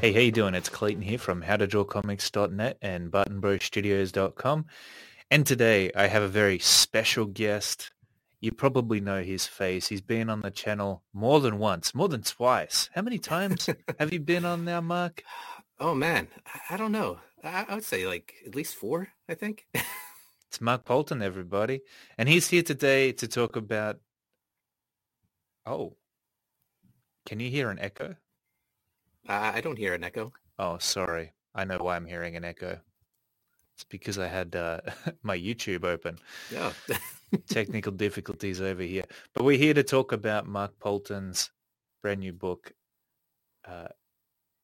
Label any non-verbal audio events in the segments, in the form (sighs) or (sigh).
Hey, how you doing? It's Clayton here from howtodrawcomics.net and buttonbrostudios.com. And today I have a very special guest. You probably know his face. He's been on the channel more than once, more than twice. How many times (laughs) have you been on now, Mark? Oh man, I, don't know. I, would say like at least four. I think. (laughs) It's Mark Poulton, everybody. And he's here today to talk about... Oh, can you hear an echo? I, I don't hear an echo. Oh, sorry. I know why I'm hearing an echo. It's because I had uh, (laughs) my YouTube open. Yeah. Technical (laughs) difficulties over here. But we're here to talk about Mark Poulton's brand new book, uh,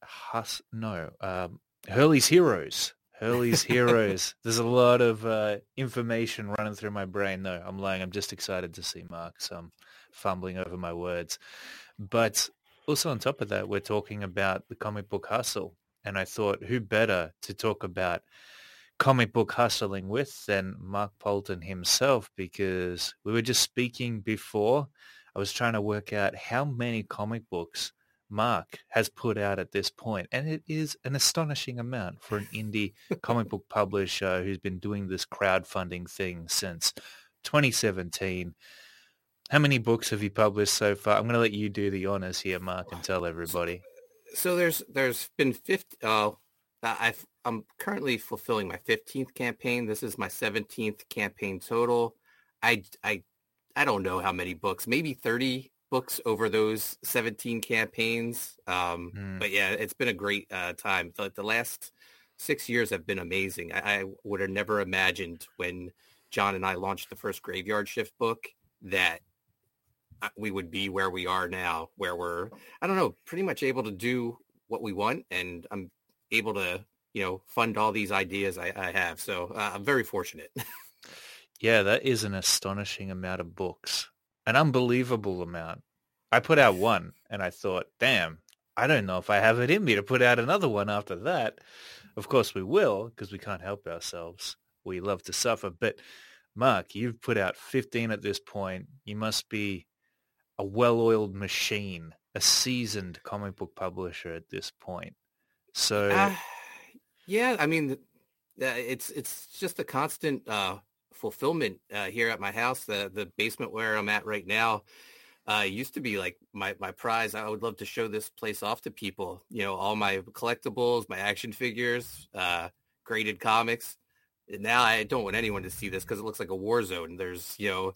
Hus- no, um, Hurley's Heroes. Hurley's (laughs) Heroes. There's a lot of uh, information running through my brain. No, I'm lying. I'm just excited to see Mark. So I'm fumbling over my words. But also on top of that, we're talking about the comic book hustle. And I thought, who better to talk about comic book hustling with than Mark Poulton himself? Because we were just speaking before. I was trying to work out how many comic books Mark has put out at this point, and it is an astonishing amount for an indie comic book publisher who's been doing this crowdfunding thing since 2017. How many books have you published so far? I'm going to let you do the honors here, Mark, and tell everybody. So there's there's been 50. Uh, I've I'm currently fulfilling my 15th campaign. This is my 17th campaign total. I I I don't know how many books, maybe 30 books over those 17 campaigns. Um, mm. But yeah, it's been a great uh, time. The, the, last six years have been amazing. I, I, would have never imagined when John and I launched the first Graveyard Shift book that we would be where we are now, where we're, I don't know, pretty much able to do what we want. And I'm able to, you know, fund all these ideas I, I have. So uh, I'm very fortunate. (laughs) yeah, that is an astonishing amount of books an unbelievable amount. I put out one and I thought, damn, I don't know if I have it in me to put out another one after that. Of course we will because we can't help ourselves. We love to suffer. But Mark, you've put out 15 at this point. You must be a well-oiled machine, a seasoned comic book publisher at this point. So uh, yeah, I mean, uh, it's it's just a constant uh, fulfillment uh, here at my house. The the basement where I'm at right now uh, used to be like my my prize. I would love to show this place off to people. You know, all my collectibles, my action figures, uh, graded comics. Now I don't want anyone to see this because it looks like a war zone. There's you know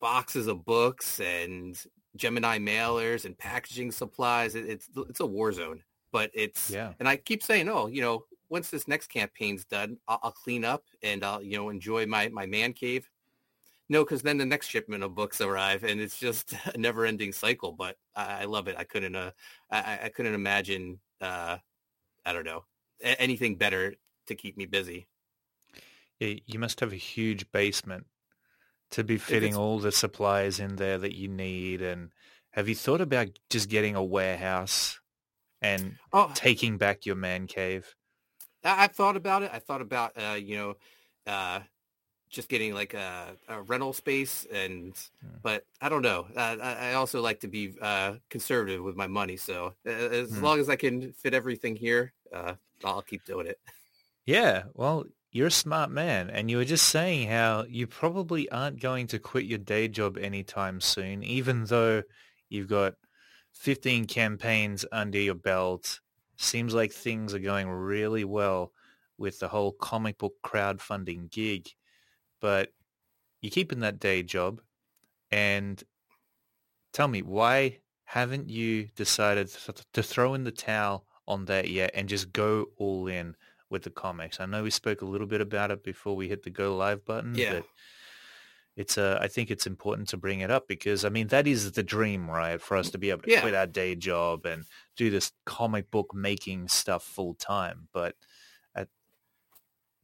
boxes of books and Gemini mailers and packaging supplies. It, it's it's a war zone. But it's yeah. And I keep saying, oh, you know, once this next campaign's done, I'll, I'll, clean up and I'll you know enjoy my my man cave. No, because then the next shipment of books arrive, and it's just (laughs) a never-ending cycle. But I, I love it. I couldn't uh, I, I couldn't imagine uh, I don't know anything better to keep me busy. You must have a huge basement to be fitting all the supplies in there that you need. And have you thought about just getting a warehouse and oh. taking back your man cave? I, have thought about it. I thought about uh, you know, uh, just getting like a, a rental space, and hmm. but I don't know. Uh, I, I, also like to be uh, conservative with my money, so uh, as hmm. long as I can fit everything here, uh, I'll keep doing it. Yeah, well, you're a smart man, and you were just saying how you probably aren't going to quit your day job anytime soon, even though you've got 15 campaigns under your belt seems like things are going really well with the whole comic book crowdfunding gig, but you're keeping that day job. And tell me, why haven't you decided to throw in the towel on that yet and just go all in with the comics? I know we spoke a little bit about it before we hit the go live button, yeah. but it's uh, I think it's important to bring it up because I mean that is the dream, right? For us to be able to yeah. quit our day job and do this comic book making stuff full time, but at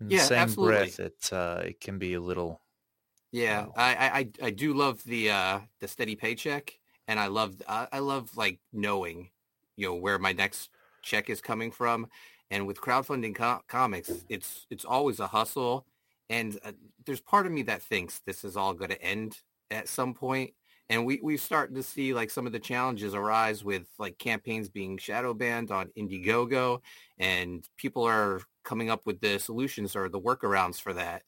in the yeah, same absolutely. breath, it uh, it can be a little. Yeah, I, I I do love the uh, the steady paycheck, and I love I, I love like knowing, you know, where my next check is coming from, and with crowdfunding co- comics, it's it's always a hustle and uh, there's part of me that thinks this is all going to end at some point. And we, we starting to see like some of the challenges arise with like campaigns being shadow banned on Indiegogo and people are coming up with the solutions or the workarounds for that.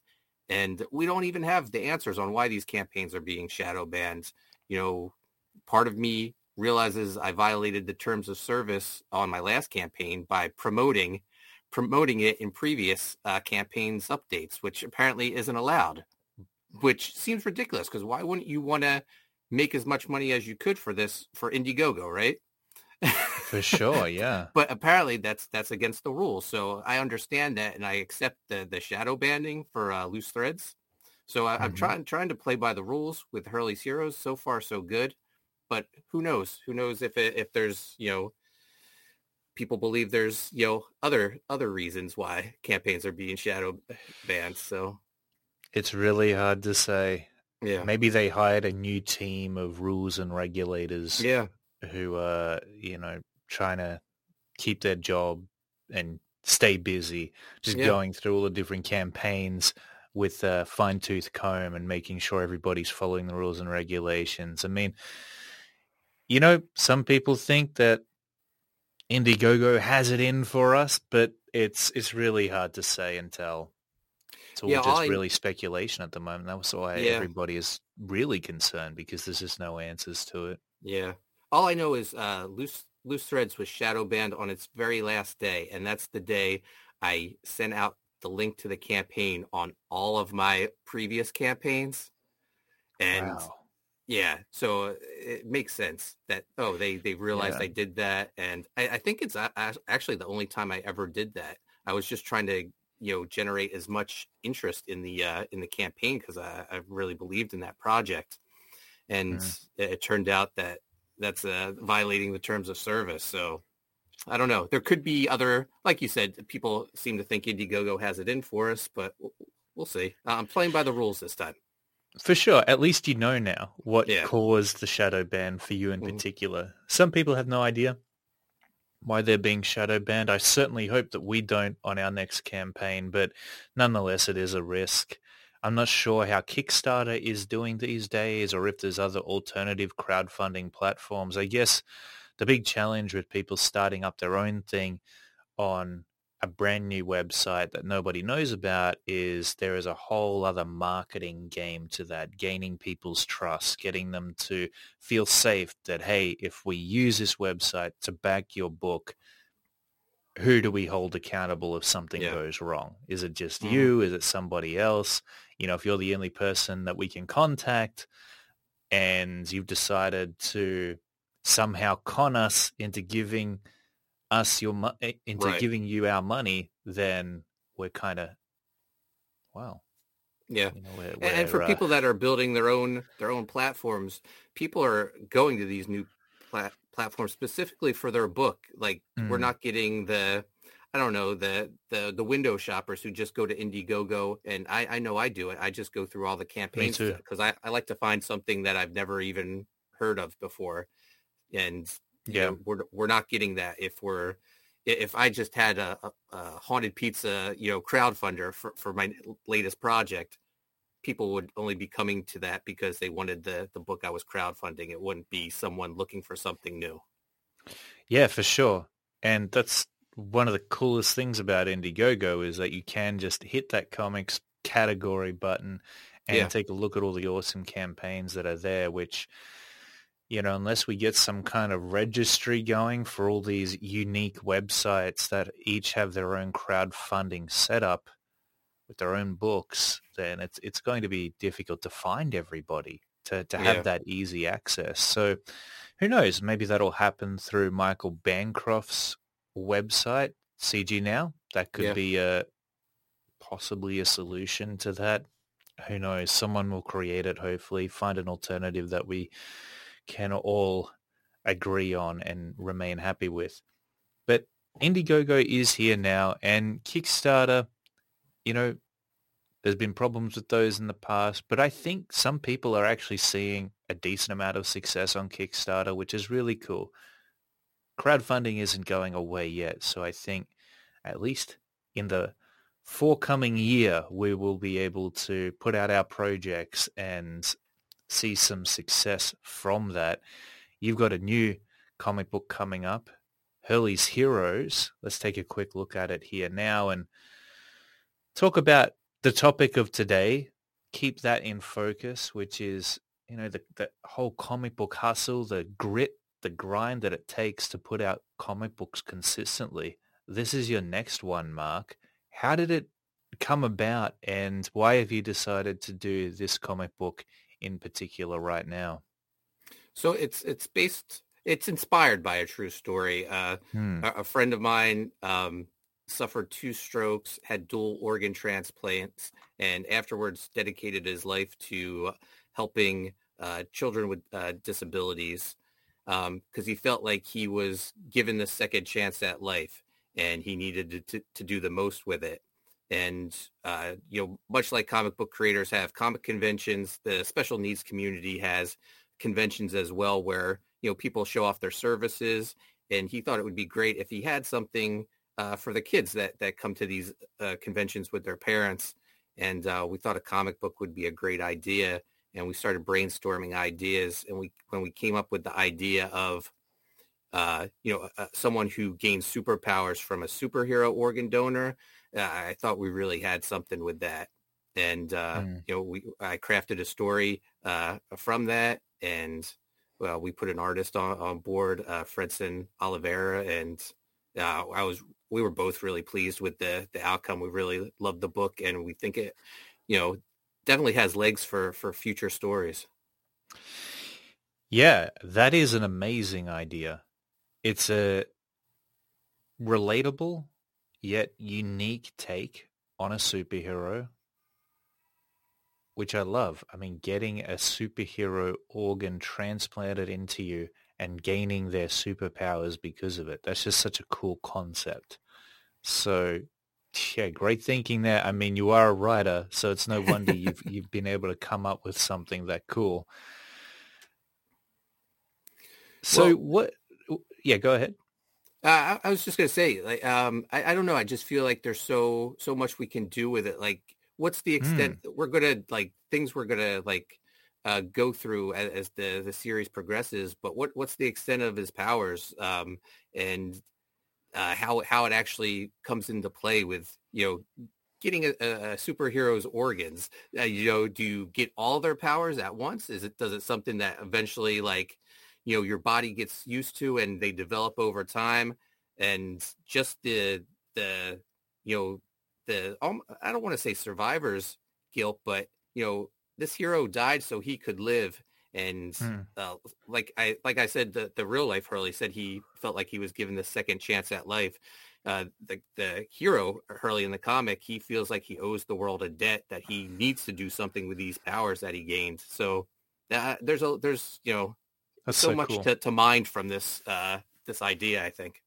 And we don't even have the answers on why these campaigns are being shadow banned. You know, part of me realizes I violated the terms of service on my last campaign by promoting promoting it in previous uh, campaigns updates, which apparently isn't allowed, which seems ridiculous because why wouldn't you want to make as much money as you could for this for Indiegogo, right? For (laughs) sure, yeah. but apparently that's that's against the rules. So I understand that, and I accept the the shadow banding for uh, loose threads. So I, am mm-hmm. trying trying to play by the rules with Hurley's Heroes. So far, so good. But who knows? Who knows if it, if there's you know people believe there's you know other other reasons why campaigns are being shadow banned. So it's really hard to say. Yeah. Maybe they hired a new team of rules and regulators. Yeah. Who are, you know, trying to keep their job and stay busy, just yeah. going through all the different campaigns with a fine tooth comb and making sure everybody's following the rules and regulations. I mean, you know, some people think that Indiegogo has it in for us, but it's it's really hard to say and tell. It's all yeah, just I, really speculation at the moment. That's why yeah. everybody is really concerned because there's just no answers to it. Yeah. All I know is uh, Loose Loose Threads was shadow banned on its very last day, and that's the day I sent out the link to the campaign on all of my previous campaigns. And wow. Yeah, so it makes sense that oh they they realized yeah. I did that, and I, I think it's actually the only time I ever did that. I was just trying to you know generate as much interest in the uh, in the campaign because I, I really believed in that project, and mm. it, it, turned out that that's uh, violating the terms of service. So I don't know. There could be other, like you said, people seem to think Indiegogo has it in for us, but we'll, we'll see. I'm playing by the rules this time. For sure. At least you know now what yeah. caused the shadow ban for you in mm-hmm. particular. Some people have no idea why they're being shadow banned. I certainly hope that we don't on our next campaign, but nonetheless, it is a risk. I'm not sure how Kickstarter is doing these days or if there's other alternative crowdfunding platforms. I guess the big challenge with people starting up their own thing on a brand new website that nobody knows about is there is a whole other marketing game to that, gaining people's trust, getting them to feel safe that, hey, if we use this website to back your book, who do we hold accountable if something yeah. goes wrong? Is it just mm-hmm. you? Is it somebody else? You know, if you're the only person that we can contact and you've decided to somehow con us into giving – us your mo- eh, into right. giving you our money, then we're kind of wow. Yeah, you know, we're, we're, and, for uh, people that are building their own their own platforms, people are going to these new plat- platforms specifically for their book. Like mm. we're not getting the I don't know the the the window shoppers who just go to Indiegogo, and I I know I do it. I just go through all the campaigns because I I like to find something that I've never even heard of before, and yeah, know, we're we're not getting that if we're if I just had a, a, a haunted pizza, you know, crowdfunder for, for my latest project, people would only be coming to that because they wanted the the book I was crowdfunding. It wouldn't be someone looking for something new. Yeah, for sure. And that's one of the coolest things about Indiegogo is that you can just hit that comics category button and yeah. take a look at all the awesome campaigns that are there, which you know, unless we get some kind of registry going for all these unique websites that each have their own crowdfunding setup with their own books, then it's it's going to be difficult to find everybody to, to have yeah. that easy access. So who knows? Maybe that'll happen through Michael Bancroft's website, CG Now. That could yeah. be a possibly a solution to that. Who knows? Someone will create it, hopefully, find an alternative that we can all agree on and remain happy with. But Indiegogo is here now and Kickstarter, you know, there's been problems with those in the past, but I think some people are actually seeing a decent amount of success on Kickstarter, which is really cool. Crowdfunding isn't going away yet, so I think at least in the forthcoming year, we will be able to put out our projects and see some success from that. You've got a new comic book coming up, Hurley's Heroes. Let's take a quick look at it here now and talk about the topic of today. Keep that in focus, which is, you know, the, the whole comic book hustle, the grit, the grind that it takes to put out comic books consistently. This is your next one, Mark. How did it come about and why have you decided to do this comic book in particular right now? So it's it's based it's inspired by a true story. Uh, hmm. a, a, friend of mine um, suffered two strokes, had dual organ transplants, and afterwards dedicated his life to helping uh, children with uh, disabilities because um, he felt like he was given the second chance at life and he needed to, to, to do the most with it. And, uh, you know, much like comic book creators have comic conventions, the special needs community has conventions as well where you know, people show off their services. And he thought it would be great if he had something uh, for the kids that, that come to these uh, conventions with their parents. And uh, we thought a comic book would be a great idea. And we started brainstorming ideas. And we when we came up with the idea of, uh, you know, uh, someone who gains superpowers from a superhero organ donor, uh, I thought we really had something with that. And mm. you know, we I crafted a story from that, and well, we put an artist on, on board, uh, Fredson Oliveira, and uh, I was we were both really pleased with the the outcome. We really loved the book, and we think it, you know, definitely has legs for for future stories. Yeah, that is an amazing idea. It's a relatable yet unique take on a superhero which I love. I mean, getting a superhero organ transplanted into you and gaining their superpowers because of it. That's just such a cool concept. So, yeah, great thinking there. I mean, you are a writer, so it's no wonder (laughs) you've you've been able to come up with something that cool. So well, what? Yeah, go ahead. Uh, I, I was just gonna say, like, um, I, I don't know. I just feel like there's so so much we can do with it. Like, what's the extent mm. we're gonna like things we're gonna like uh, go through as, as, the the series progresses but what what's the extent of his powers um, and uh, how how it actually comes into play with you know getting a, a superhero's organs uh, you know do you get all their powers at once is it does it something that eventually like you know your body gets used to and they develop over time and just the the you know the um, I don't want to say survivor's guilt, but you know this hero died so he could live. And mm. uh, like I like I said, the, the real life Hurley said he felt like he was given the second chance at life. Uh, the the hero Hurley in the comic, he feels like he owes the world a debt that he needs to do something with these powers that he gained. So uh, there's a there's you know That's so, so much cool. to, to mind from this uh, this idea. I think.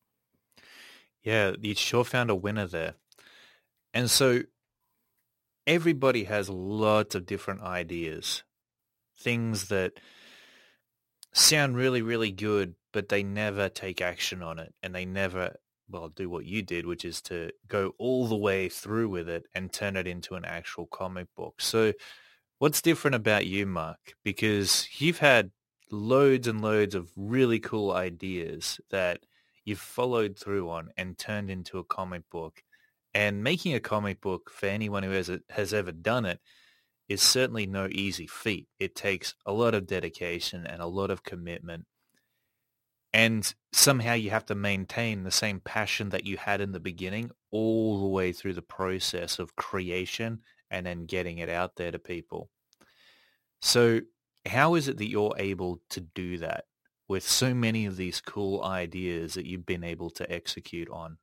Yeah, you sure found a winner there. And so everybody has lots of different ideas, things that sound really, really good, but they never take action on it and they never, well, do what you did, which is to go all the way through with it and turn it into an actual comic book. So what's different about you, Mark? Because you've had loads and loads of really cool ideas that you've followed through on and turned into a comic book. And making a comic book for anyone who has, has ever done it is certainly no easy feat. It takes a lot of dedication and a lot of commitment. And somehow you have to maintain the same passion that you had in the beginning all the way through the process of creation and then getting it out there to people. So how is it that you're able to do that with so many of these cool ideas that you've been able to execute on?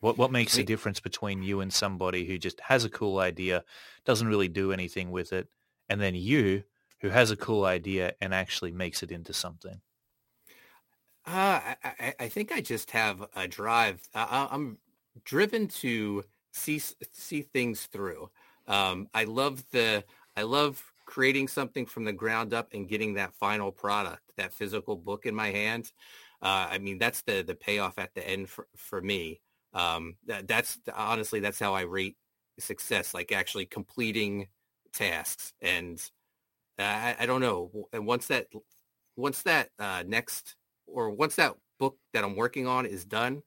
What what makes the difference between you and somebody who just has a cool idea, doesn't really do anything with it, and then you who has a cool idea and actually makes it into something? Uh, I, I think I just have a drive. I, I'm driven to see see things through. Um, I love the I love creating something from the ground up and getting that final product, that physical book in my hand. Uh, I mean, that's the the payoff at the end for, for me um, that, that's honestly that's how I rate success, like actually completing tasks. And I, I don't know. And once that once that uh, next or once that book that I'm working on is done,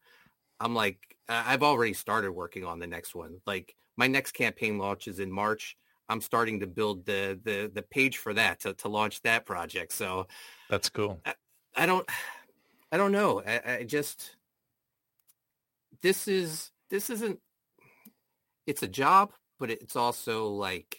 I'm like I've already started working on the next one. Like my next campaign launches in March. I'm starting to build the the the page for that to, to launch that project. So that's cool. I, I don't I don't know. I, I just this is this isn't it's a job, but it's also like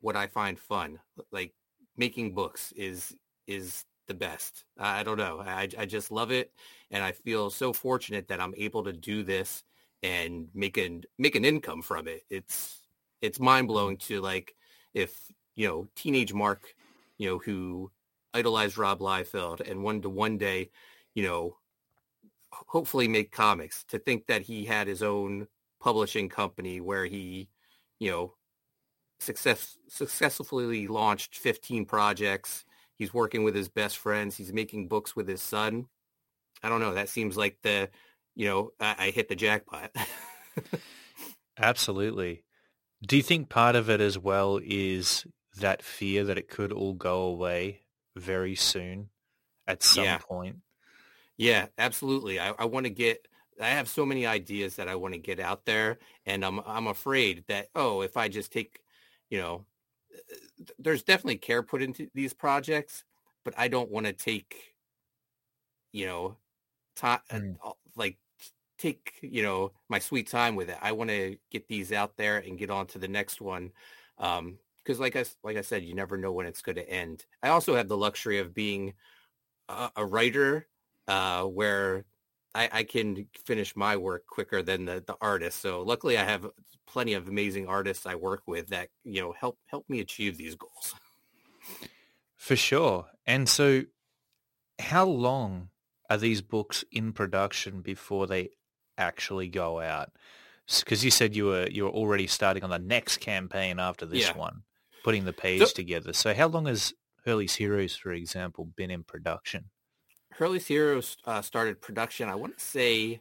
what I find fun. Like making books is is the best. I don't know. I I just love it, and I feel so fortunate that I'm able to do this and make an make an income from it. It's it's mind blowing to like if you know teenage Mark, you know who idolized Rob Liefeld and wanted to one day, you know, hopefully make comics. To think that he had his own publishing company where he, you know, success successfully launched 15 projects. He's working with his best friends. He's making books with his son. I don't know. That seems like the, you know, I, I hit the jackpot. (laughs) Absolutely. Do you think part of it as well is that fear that it could all go away very soon at some yeah. point? Yeah, absolutely. I, I want to get I have so many ideas that I want to get out there and I'm I'm afraid that oh if I just take you know there's definitely care put into these projects but I don't want to take you know time mm. like take you know my sweet time with it. I want to get these out there and get on to the next one. Um, because like I like I said, you never know when it's going to end. I also have the luxury of being a, a writer, uh, where I, I, can finish my work quicker than the the artist. So luckily, I have plenty of amazing artists I work with that you know help help me achieve these goals. (laughs) For sure. And so, how long are these books in production before they actually go out? Because you said you were you were already starting on the next campaign after this yeah. one, putting the page so, together. So how long has Hurley's Heroes, for example, been in production? Hurley's Heroes uh, started production. I want to say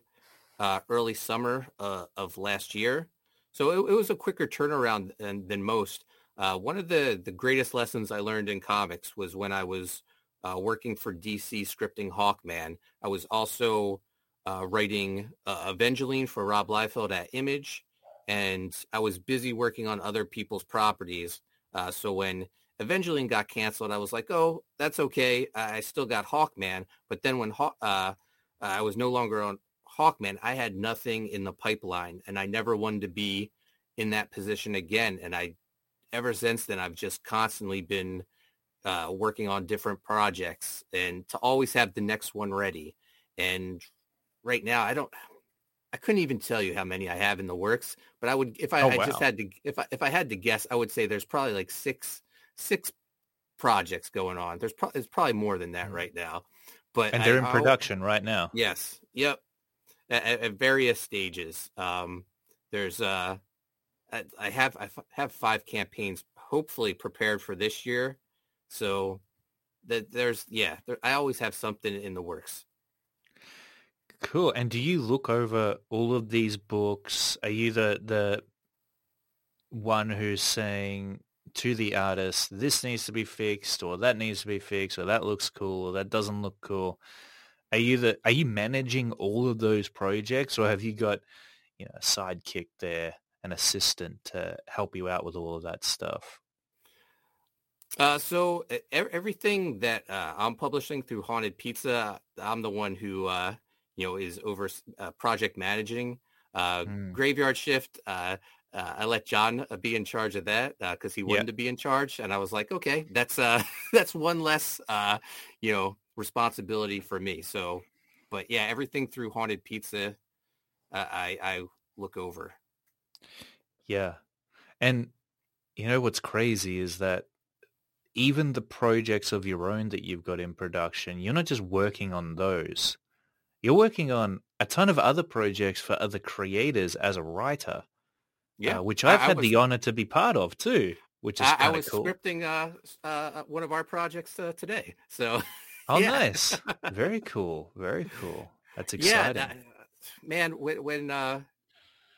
uh, early summer uh, of last year. So it, it, was a quicker turnaround than, than most. Uh, one of the, the greatest lessons I learned in comics was when I was uh, working for DC scripting Hawkman. I was also uh, writing uh, Evangeline for Rob Liefeld at Image, and I was busy working on other people's properties. Uh, so when Evangeline got canceled, I was like, oh, that's okay. I still got Hawkman. But then when Haw- uh, I was no longer on Hawkman, I had nothing in the pipeline, and I never wanted to be in that position again. And I, ever since then, I've just constantly been uh, working on different projects and to always have the next one ready. And right now, I don't, I couldn't even tell you how many I have in the works, but I would, if I, oh, I wow. just had to, if I, if I had to guess, I would say there's probably like six, six projects going on. There's, pro- there's probably more than that right now, but and they're I, in production I'll, right now. Yes. Yep. At, at various stages. Um, there's, uh, I, I have, I have five campaigns hopefully prepared for this year. So that there's, yeah, there, I always have something in the works. Cool. And do you look over all of these books? Are you the the one who's saying to the artist, this needs to be fixed or that needs to be fixed or that looks cool or that doesn't look cool? Are you the are you managing all of those projects or have you got, you know, a sidekick there, an assistant to help you out with all of that stuff? Uh, so everything that uh, I'm publishing through Haunted Pizza, I'm the one who uh, you know, is over uh, project managing. Uh, mm. Graveyard Shift, uh, uh I let John uh, be in charge of that because uh, he wanted yep. to be in charge, and I was like, okay, that's (laughs) that's one less, you know, responsibility for me. So, but yeah, everything through Haunted Pizza, I I look over. Yeah, and you know what's crazy is that even the projects of your own that you've got in production, you're not just working on those you're working on a ton of other projects for other creators as a writer. Yeah, uh, which I've I, had I was, the honor to be part of too. Which is I, I was cool. scripting uh, uh, one of our projects uh, today. So, (laughs) oh, nice, (laughs) very cool, very cool. That's exciting. Yeah, man. When, when uh,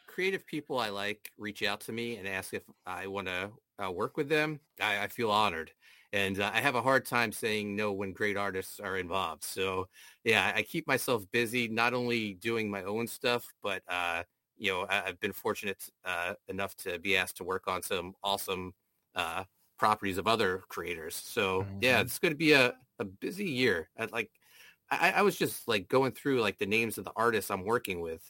creative people I like reach out to me and ask if I want to uh, work with them, I, I feel honored. And uh, I have a hard time saying no when great artists are involved. So yeah, I keep myself busy, not only doing my own stuff, but uh, you know, I, have been fortunate uh, enough to be asked to work on some awesome uh, properties of other creators. So mm-hmm. yeah, it's going to be a, a busy year. I, like I, I, was just like going through like the names of the artists I'm working with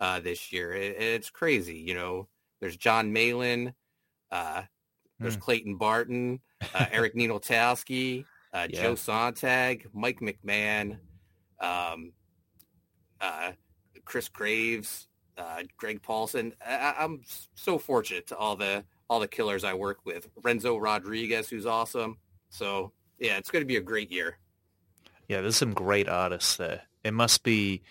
uh, this year. It, it's crazy. You know, there's John Malin, uh, there's mm. Clayton Barton, uh, Eric Nienoltowski, uh, yeah. Joe Sontag, Mike McMahon, um, uh, Chris Graves, uh, Greg Paulson. I, am so fortunate to all the all the killers I work with. Renzo Rodriguez, who's awesome. So yeah, it's going to be a great year. Yeah, there's some great artists there. It must be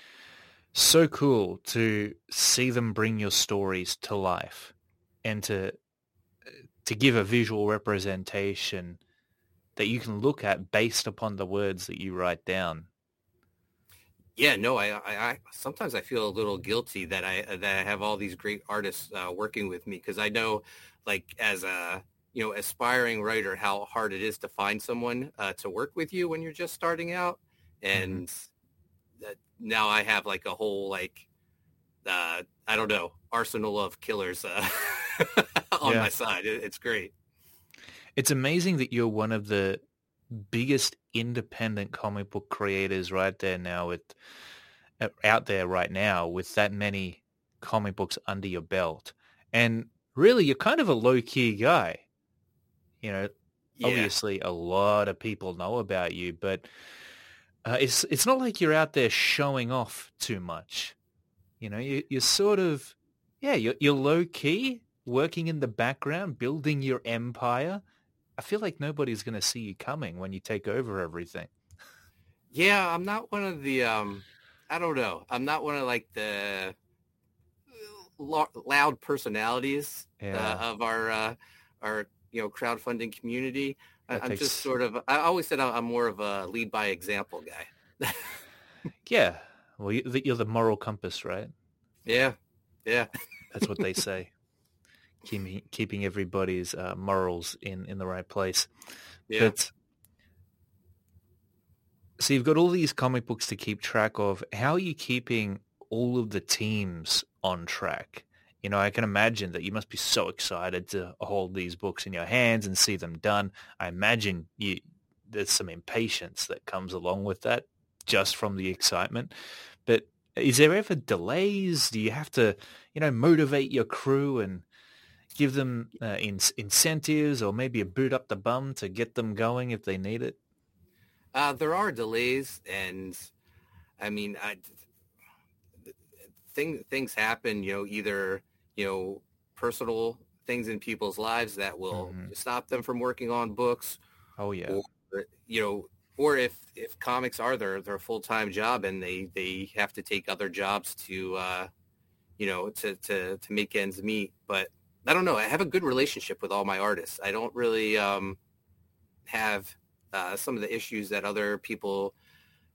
so cool to see them bring your stories to life and to to give a visual representation that you can look at based upon the words that you write down yeah, no, I, I, I, sometimes I feel a little guilty that I that I have all these great artists uh, working with me because I know, like as a you know aspiring writer, how hard it is to find someone uh, to work with you when you're just starting out, mm-hmm. and mm-hmm. now I have like a whole like uh, I don't know arsenal of killers uh, (laughs) (laughs) on yeah. my side. It, it's great. It's amazing that you're one of the biggest independent comic book creators right there now with uh, out there right now with that many comic books under your belt. And really you're kind of a low key guy. You know, yeah. obviously a lot of people know about you, but uh, it's it's not like you're out there showing off too much. You know, you, you're sort of, yeah, you're, you're low key, working in the background, building your empire, I feel like nobody's going to see you coming when you take over everything. Yeah, I'm not one of the. Um, I don't know. I'm not one of like the loud personalities uh, yeah. uh, of our uh, our you know crowdfunding community. I, am just sort of. I always said I'm more of a lead by example guy. yeah, well, you're the moral compass, right? (laughs) Yeah, yeah. That's what they say keeping keeping everybody's uh, morals in in the right place. Yeah. But so you've got all these comic books to keep track of. How are you keeping all of the teams on track? You know, I can imagine that you must be so excited to hold these books in your hands and see them done. I imagine you there's some impatience that comes along with that just from the excitement. But is there ever delays? Do you have to, you know, motivate your crew and give them uh, in- incentives or maybe a boot up the bum to get them going if they need it? Uh, there are delays, and I mean, I, thing, things happen. You know, either you know personal things in people's lives that will mm-hmm. stop them from working on books. Oh yeah. Or, you know, or if if comics are their their full time job and they they have to take other jobs to uh, you know to to to make ends meet. But I don't know. I have a good relationship with all my artists. I don't really um, have uh, some of the issues that other people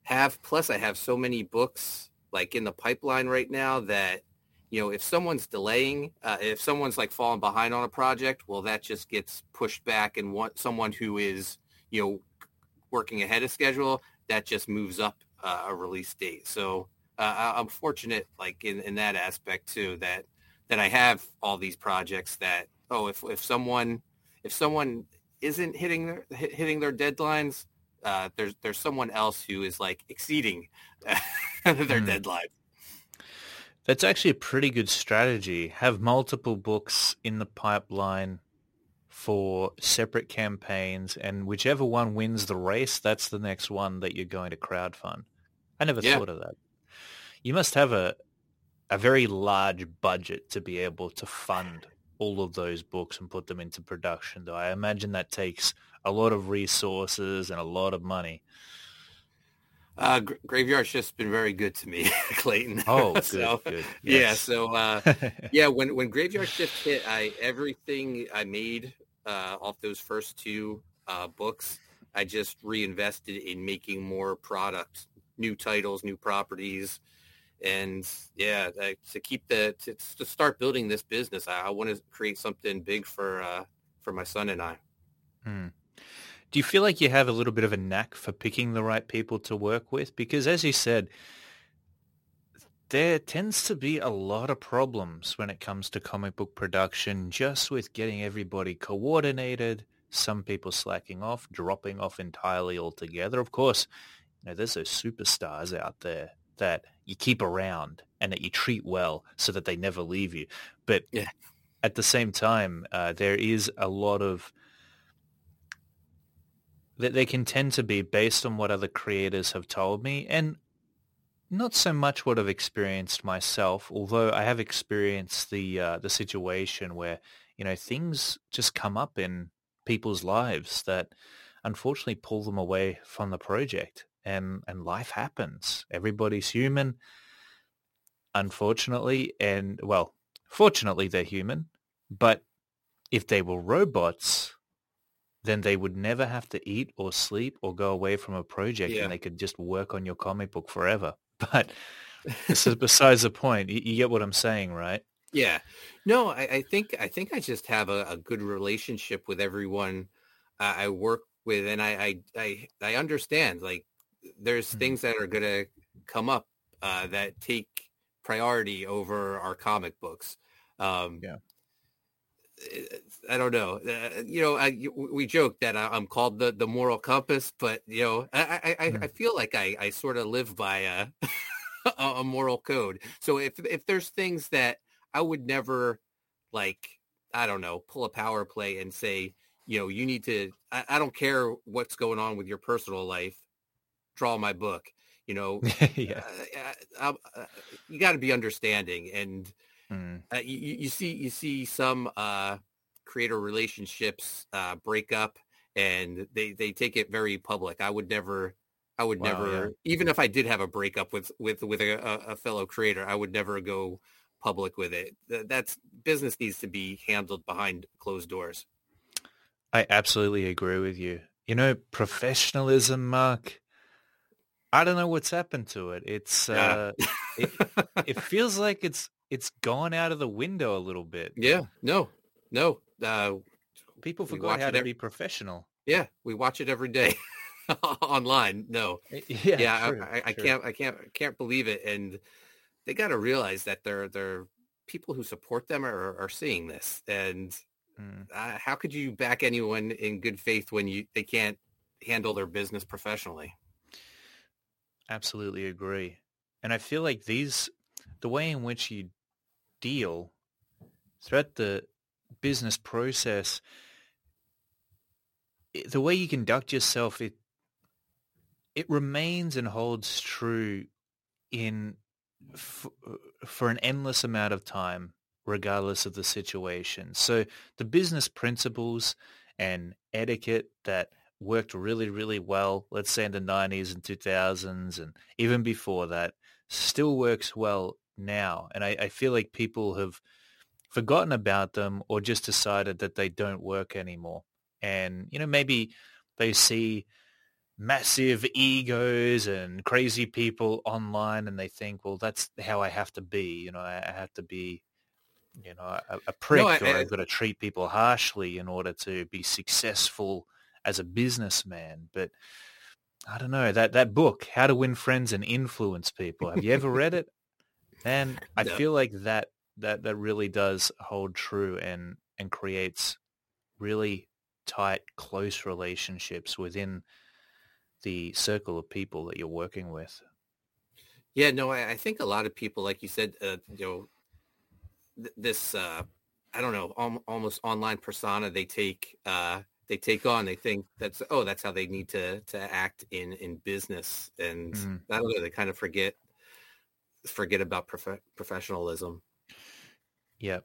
have. Plus, I have so many books like in the pipeline right now that you know if someone's delaying, uh, if someone's like falling behind on a project, well, that just gets pushed back, and one, someone who is you know working ahead of schedule that just moves up uh, a release date. So uh, I'm fortunate, like in in that aspect too, that that I have all these projects that oh if if someone if someone isn't hitting their hitting their deadlines, uh, there's there's someone else who is like exceeding (laughs) their mm. deadline. That's actually a pretty good strategy. Have multiple books in the pipeline for separate campaigns, and whichever one wins the race, that's the next one that you're going to crowdfund. I never yeah. thought of that. You must have a a very large budget to be able to fund all of those books and put them into production. Though I imagine that takes a lot of resources and a lot of money. Uh, Graveyard's just been very good to me, (laughs) Clayton. Oh, good, (laughs) so, good. Yes. Yeah, so uh, (laughs) yeah, when when Graveyard Shift hit, I everything I made uh, off those first two uh, books, I just reinvested in making more products, new titles, new properties, and yeah, to keep the to, to start building this business, I, I want to create something big for uh, for my son and I. Hmm. Do you feel like you have a little bit of a knack for picking the right people to work with? Because as you said, there tends to be a lot of problems when it comes to comic book production, just with getting everybody coordinated, some people slacking off, dropping off entirely altogether. Of course, you know, there's those superstars out there that you keep around and that you treat well so that they never leave you. But yeah. at the same time, uh, there is a lot of that they can tend to be based on what other creators have told me and not so much what I've experienced myself, although I have experienced the uh, the situation where you know things just come up in people's lives that unfortunately pull them away from the project, and and life happens. Everybody's human, unfortunately, and well, fortunately they're human, but if they were robots, then they would never have to eat or sleep or go away from a project Yeah. and they could just work on your comic book forever. (laughs) But this is (laughs) besides the point. You, you get what I'm saying, right? Yeah. No, I, I think I think I just have a, a good relationship with everyone uh, I work with, and I I I, I understand. Like, there's Mhm. things that are gonna come up uh, that take priority over our comic books. Um, Yeah. I don't know. Uh, you know, I, we joke that I- I'm called the, the moral compass, but you know, I I, Hmm. I feel like I, I sort of live by a, (laughs) a a moral code. So if if there's things that I would never like, I don't know, pull a power play and say, you know, you need to. I, I don't care what's going on with your personal life. Draw my book. You know, yeah. (laughs) uh, uh, uh, you got to be understanding and Mm. uh, you, you see you see some uh, creator relationships uh, break up and they, they take it very public. I would never, I would Wow, never, even if I did have a breakup with with with a, a fellow creator, I would never go public with it. That's business needs to be handled behind closed doors. I absolutely agree with you. You know, professionalism, Mark. I don't know what's happened to it. It's uh, Yeah. it, it (laughs) feels like it's it's gone out of the window a little bit. yeah, no, no. Uh, People forgot how to ev- be professional. yeah, we watch it every day (laughs) online. No, Yeah, yeah, true, I, I, I can't, I can't, I can't believe it. And they got to realize that they're, they're people who support them are, are seeing this. And Mm. uh, how could you back anyone in good faith when you they can't handle their business professionally? Absolutely agree. And I feel like these, the way in which you deal throughout the business process, the way you conduct yourself, it it remains and holds true in f- for an endless amount of time, regardless of the situation. So the business principles and etiquette that worked really, really well, let's say in the 90s and 2000s and even before that, still works well now. And I, I feel like people have forgotten about them or just decided that they don't work anymore. And, you know, maybe they see massive egos and crazy people online and they think, well, that's how I have to be. You know, I, have to be, you know, a, a prick I- or I've got to treat people harshly in order to be successful as a businessman. But I don't know, that, that book, How to Win Friends and Influence People, have you ever read it? And (laughs) I No. feel like that, that, that really does hold true and, and creates really tight, close relationships within the circle of people that you're working with. Yeah, no, I, I think a lot of people, like you said, uh, you know, th- this, uh, I don't know, al- almost online persona they take, uh, they take on. They think that's oh, that's how they need to to act in in business, and Mhm. I don't. They kind of forget forget about prof- professionalism. Yep.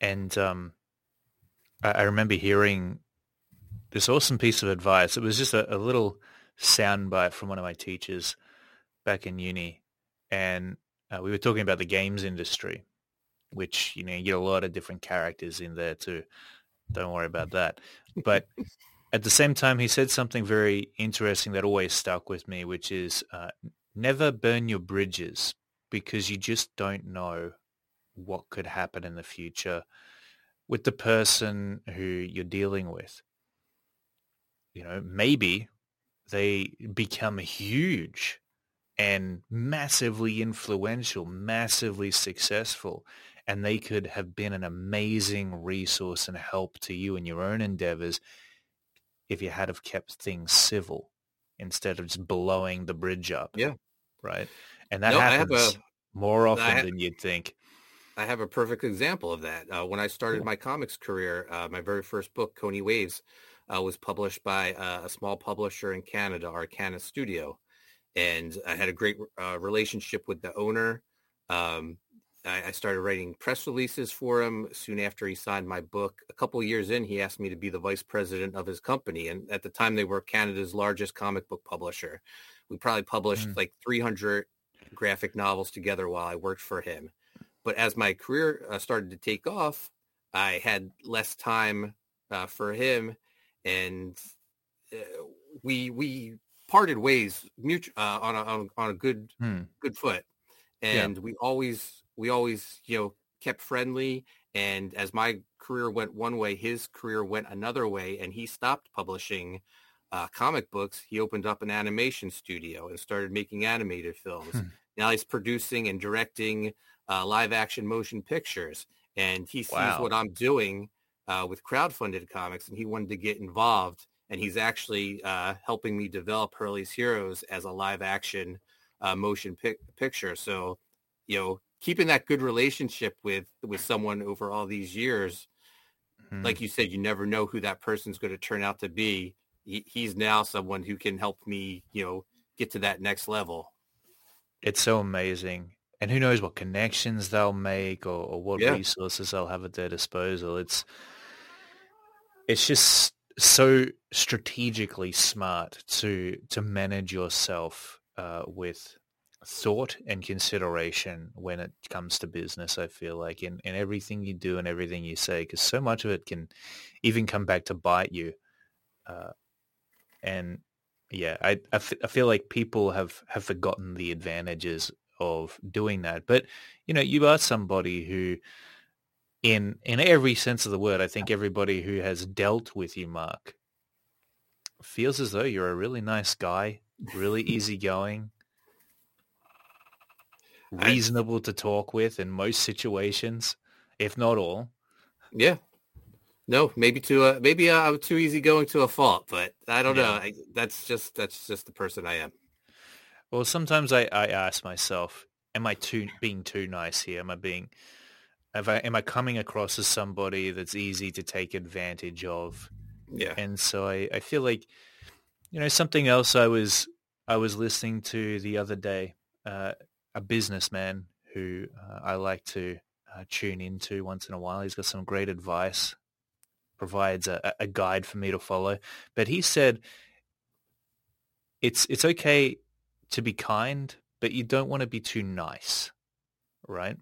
And um, I, I remember hearing this awesome piece of advice. It was just a, a little soundbite from one of my teachers back in uni, and uh, we were talking about the games industry, which you know you get a lot of different characters in there too. Don't worry about that. (laughs) But at the same time, he said something very interesting that always stuck with me, which is uh, never burn your bridges because you just don't know what could happen in the future. with the person who you're dealing with. You know, maybe they become huge and massively influential, massively successful, and they could have been an amazing resource and help to you in your own endeavors if you had have kept things civil instead of just blowing the bridge up. Yeah. Right. And that No, I happens have a more often ha- than you'd think. I have a perfect example of that. Uh, when I started Cool. my comics career, uh, my very first book, Koni Waves, uh, was published by uh, a small publisher in Canada, Arcana Studio, and I had a great uh, relationship with the owner. Um, I, I started writing press releases for him. Soon after he signed my book, a couple years in, he asked me to be the vice president of his company, and at the time, they were Canada's largest comic book publisher. We probably published Mm. like 300 graphic novels together while I worked for him. But as my career uh, started to take off, I had less time uh, for him, and uh, we we parted ways mutu- uh, on a on, on a good Hmm. good foot, Yeah. and we always we always you know kept friendly. And as my career went one way, his career went another way, and he stopped publishing uh, comic books. He opened up an animation studio and started making animated films. Hmm. Now he's producing and directing uh, live action motion pictures, and he sees Wow. what I'm doing uh, with crowdfunded comics, and he wanted to get involved. And he's actually uh, helping me develop Hurley's Heroes as a live action uh, motion pic- picture. So, you know, keeping that good relationship with with someone over all these years, Hmm. like you said, you never know who that person's going to turn out to be. He, he's now someone who can help me, you know, get to that next level. it's so amazing. And who knows what connections they'll make or, or what Yeah. resources they'll have at their disposal. It's it's just so strategically smart to to manage yourself uh, with thought and consideration when it comes to business. I feel like in, in everything you do and everything you say, because so much of it can even come back to bite you. Uh, and yeah, I, I, f- I feel like people have, have forgotten the advantages of doing that. But, you know, you are somebody who, in in every sense of the word, I think everybody who has dealt with you, Mark, feels as though you're a really nice guy, really (laughs) easygoing, reasonable to talk with in most situations, if not all. Yeah. No, maybe to uh, maybe uh, I'm too easy going to a fault, but I don't know. I, that's just that's just the person I am. Well, sometimes I, I ask myself, am I too being too nice here? Am I being have I, am I coming across as somebody that's easy to take advantage of? Yeah. And so I, I feel like, you know, something else I was I was listening to the other day, uh, a businessman who uh, I like to uh, tune into once in a while. He's got some great advice, provides a, a guide for me to follow. But he said, it's it's okay to be kind, but you don't want to be too nice, right?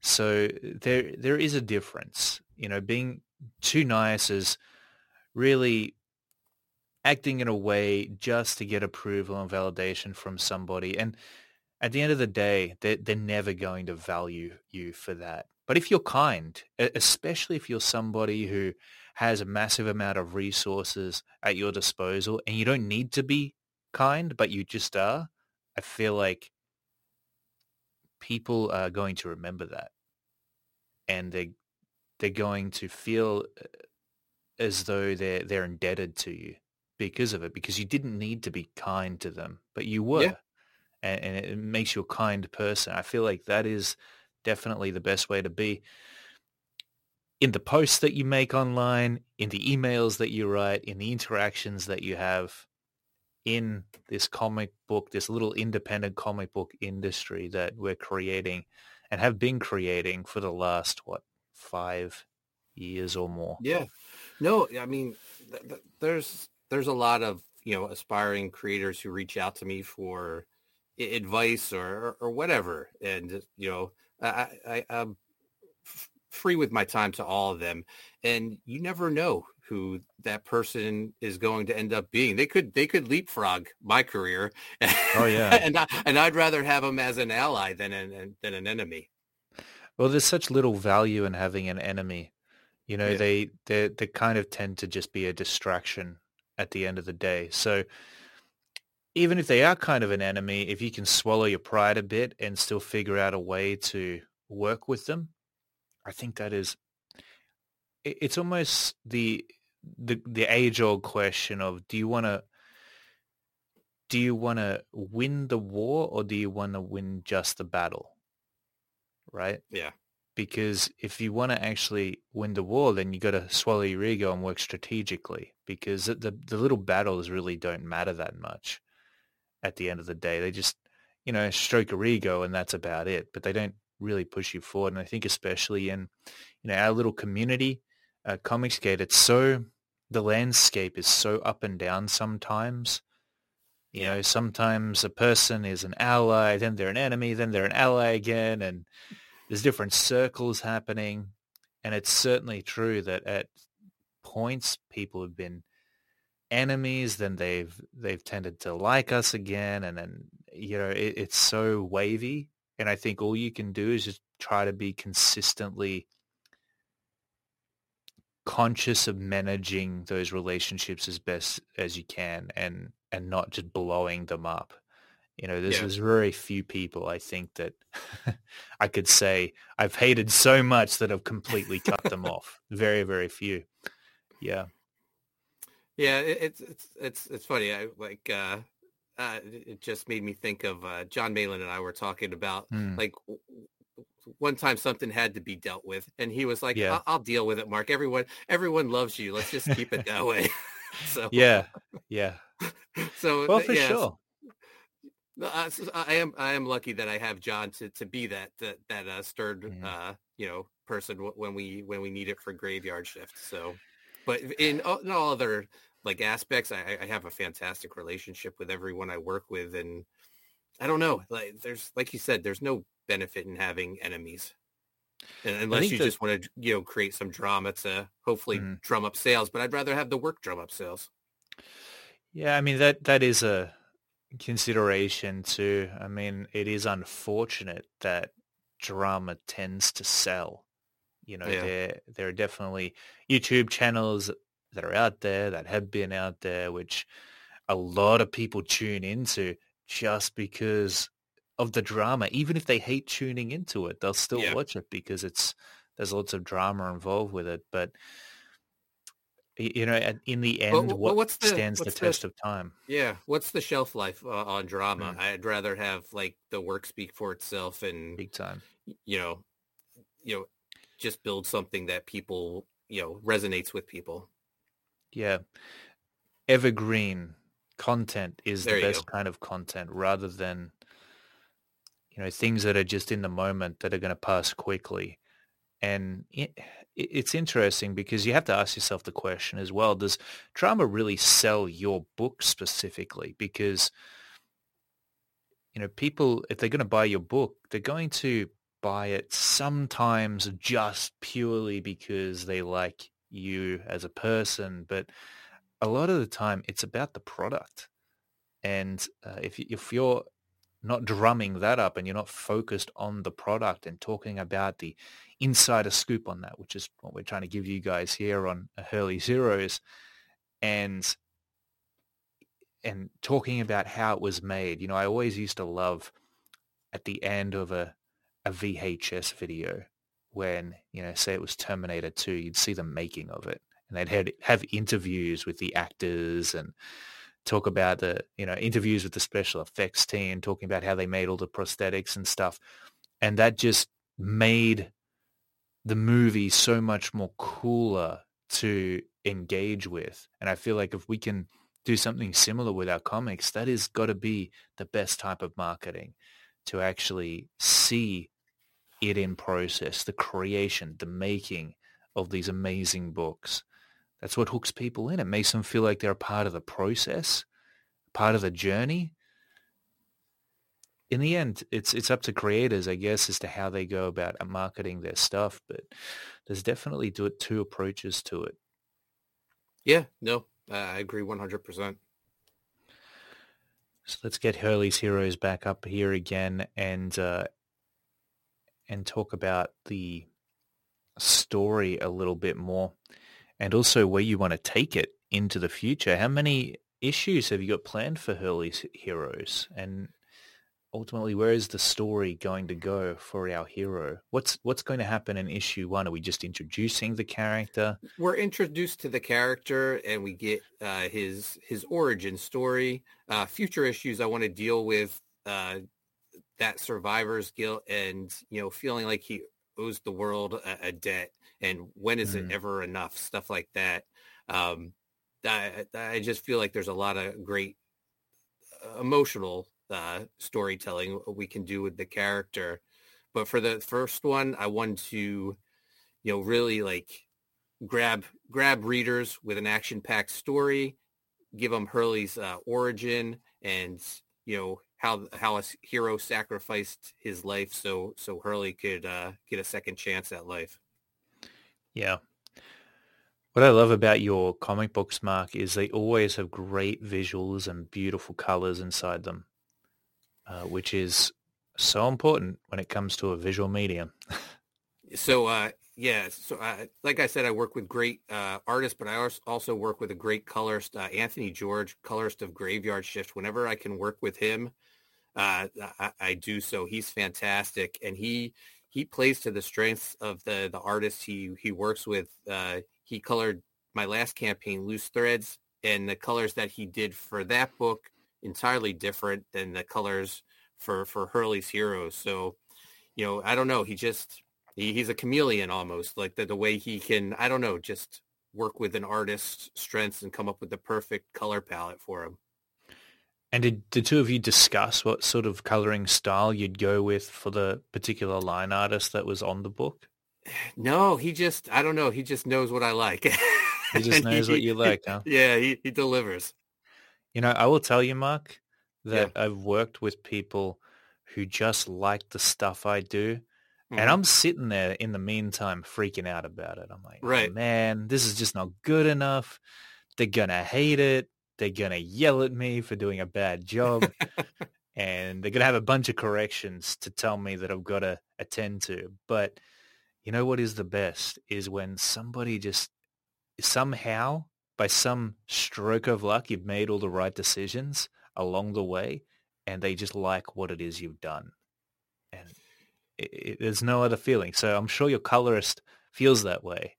So there there is a difference. You know, being too nice is really acting in a way just to get approval and validation from somebody. And at the end of the day, they're, they're never going to value you for that. But if you're kind, especially if you're somebody who has a massive amount of resources at your disposal and you don't need to be kind, but you just are, I feel like people are going to remember that. And they they're going to feel as though they're they're indebted to you because of it, because you didn't need to be kind to them, but you were. Yeah. And, and it makes you a kind person. I feel like that is definitely the best way to be. In the posts that you make online, in the emails that you write, in the interactions that you have in this comic book, this little independent comic book industry that we're creating and have been creating for the last, what, five years or more. Yeah. No, I mean, th- th- there's there's a lot of you know aspiring creators who reach out to me for advice or or, whatever, and uh, you know, I, I I'm free with my time to all of them, and you never know who that person is going to end up being. They could they could leapfrog my career. Oh, (laughs) yeah. and I, and I'd rather have them as an ally than an than an enemy. Well, there's such little value in having an enemy. You know, Yeah. they they they kind of tend to just be a distraction at the end of the day. So even if they are kind of an enemy, if you can swallow your pride a bit and still figure out a way to work with them, I think that is it's almost the the the age old question of do you want to do you want to win the war or do you want to win just the battle? Right? Yeah. because if you want to actually win the war, then you got to swallow your ego and work strategically because the, the the little battles really don't matter that much at the end of the day. They just, you know, stroke your ego and that's about it, but they don't really push you forward. And I think especially in, you know, our little community, uh, Comicsgate, it's so, the landscape is so up and down sometimes. You know, sometimes a person is an ally, then they're an enemy, then they're an ally again, and there's different circles happening. And it's certainly true that at points people have been enemies, then they've they've tended to like us again, and then you know it, it's so wavy. And I think all you can do is just try to be consistently conscious of managing those relationships as best as you can, and and not just blowing them up. You know, there's, Yeah. there's very few people I think that (laughs) I could say I've hated so much that I've completely cut them off. Very, very few. Yeah. Yeah, it, it's it's it's it's funny. I like uh, uh, it just made me think of uh, John Malin and I were talking about Mm. like one time something had to be dealt with, and he was like, Yeah. I'll, "I'll deal with it, Mark. Everyone everyone loves you. Let's just keep it that way." (laughs) so Yeah. Yeah. (laughs) so Well, for yeah, sure. No, I, s- I am I am lucky that I have John to, to be that that that uh, stern Mhm. uh, you know person when we when we need it for graveyard shift. So, but in all, in all other like aspects, I, I have a fantastic relationship with everyone I work with, and I don't know like there's like you said, there's no benefit in having enemies. And unless you that- just want to, you know, create some drama to hopefully Mhm. drum up sales, but I'd rather have the work drum up sales. Yeah, I mean that that is a consideration too. I mean, it is unfortunate that drama tends to sell. You know, Yeah. there there are definitely YouTube channels that are out there that have been out there which a lot of people tune into just because of the drama. Even if they hate tuning into it, they'll still Yeah. watch it because it's there's lots of drama involved with it. But you know, in the end, Well, what what's the- stands the what's the- test of time? Yeah, what's the shelf life uh, on drama? Mm. I'd rather have like the work speak for itself, and Big time. you know, you know, just build something that people you know resonates with people. Yeah. Evergreen content is There the best go. kind of content rather than, you know, things that are just in the moment that are going to pass quickly. And it, it's interesting because you have to ask yourself the question as well, does drama really sell your book specifically? Because, you know, people, if they're going to buy your book, they're going to buy it sometimes just purely because they like you as a person, but a lot of the time it's about the product. And uh, if if you're not drumming that up and you're not focused on the product and talking about the insider scoop on that, which is what we're trying to give you guys here on Hurley's Heroes, and and talking about how it was made. You know, I always used to love at the end of a a VHS video when, you know, say it was Terminator 2, you'd see the making of it. And they'd had, have interviews with the actors and talk about the, you know, interviews with the special effects team, talking about how they made all the prosthetics and stuff. And that just made the movie so much more cooler to engage with. And I feel like if we can do something similar with our comics, that has got to be the best type of marketing to actually see it in process, the creation, the making of these amazing books. That's what hooks people in. It makes them feel like they're a part of the process, part of the journey. In the end, it's it's up to creators, I guess, as to how they go about marketing their stuff. But there's definitely two approaches to it. Yeah, no, I agree one hundred percent. So let's get Hurley's Heroes back up here again and uh, and talk about the story a little bit more and also where you want to take it into the future. How many issues have you got planned for Hurley's Heroes? And ultimately, where is the story going to go for our hero? What's what's going to happen in issue one? Are we just introducing the character? We're introduced to the character, and we get uh, his his origin story. Uh, future issues, I want to deal with uh, that survivor's guilt, and you know, feeling like he owes the world a, a debt, and when is mm. it ever enough? Stuff like that. Um, I, I just feel like there's a lot of great uh, emotional uh, storytelling we can do with the character. But for the first one, I want to, you know, really like grab grab readers with an action-packed story, give them Hurley's uh, origin, and you know how how a hero sacrificed his life so so Hurley could uh, get a second chance at life. Yeah, what I love about your comic books, Mark, is they always have great visuals and beautiful colors inside them, uh, which is so important when it comes to a visual medium. so, uh, yeah, so uh, like I said, I work with great uh, artists, but I also work with a great colorist, uh, Anthony George, colorist of Graveyard Shift. Whenever I can work with him, uh, I, I do so. He's fantastic, and he he plays to the strengths of the the artists he he works with. Uh, he colored my last campaign, Loose Threads, and the colors that he did for that book entirely different than the colors for for Hurley's Heroes. So, you know, I don't know. He just he, he's a chameleon almost, like the the way he can. I don't know, just work with an artist's strengths and come up with the perfect color palette for him. And did the two of you discuss what sort of coloring style you'd go with for the particular line artist that was on the book? (sighs) No, he just I don't know, he just knows what I like. he just (laughs) knows he, what you like, huh? (laughs) Yeah, he, he delivers. You know, I will tell you, Mark, that yeah. I've worked with people who just like the stuff I do. Mm-hmm. And I'm sitting there in the meantime freaking out about it. I'm like, right. Oh, man, this is just not good enough. They're going to hate it. They're going to yell at me for doing a bad job. (laughs) and they're going to have a bunch of corrections to tell me that I've got to attend to. But you know what is the best is when somebody just somehow, by some stroke of luck, you've made all the right decisions along the way and they just like what it is you've done. And it, it, there's no other feeling. So I'm sure your colorist feels that way.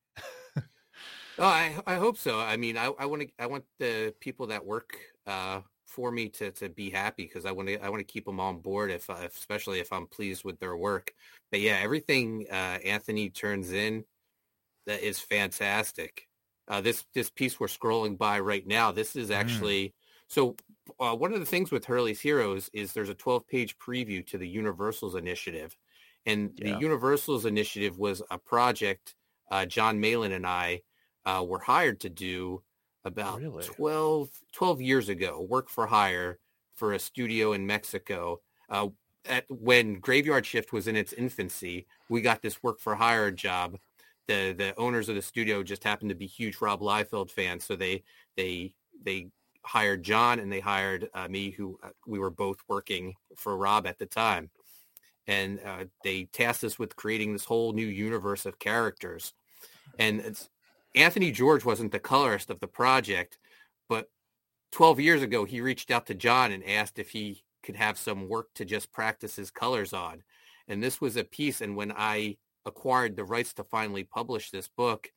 Oh, I I hope so. I mean, I I want to I want the people that work uh, for me to to be happy because I want to I want to keep them on board if, if, especially if I'm pleased with their work. But yeah, everything uh, Anthony turns in that is fantastic. Uh, this this piece we're scrolling by right now. This is mm. actually mm. so. Uh, one of the things with Hurley's Heroes is there's a 12 page preview to the Universals initiative, and yeah. the Universals initiative was a project uh, John Malin and I uh, were hired to do about really? 12, 12 years ago, work for hire for a studio in Mexico. Uh, at when Graveyard Shift was in its infancy, we got this work for hire job. The the owners of the studio just happened to be huge Rob Liefeld fans, so they they they hired John and they hired uh, me, who uh, we were both working for Rob at the time, and uh, they tasked us with creating this whole new universe of characters. And Anthony George wasn't the colorist of the project, but 12 years ago, he reached out to John and asked if he could have some work to just practice his colors on. And this was a piece. And when I acquired the rights to finally publish this book,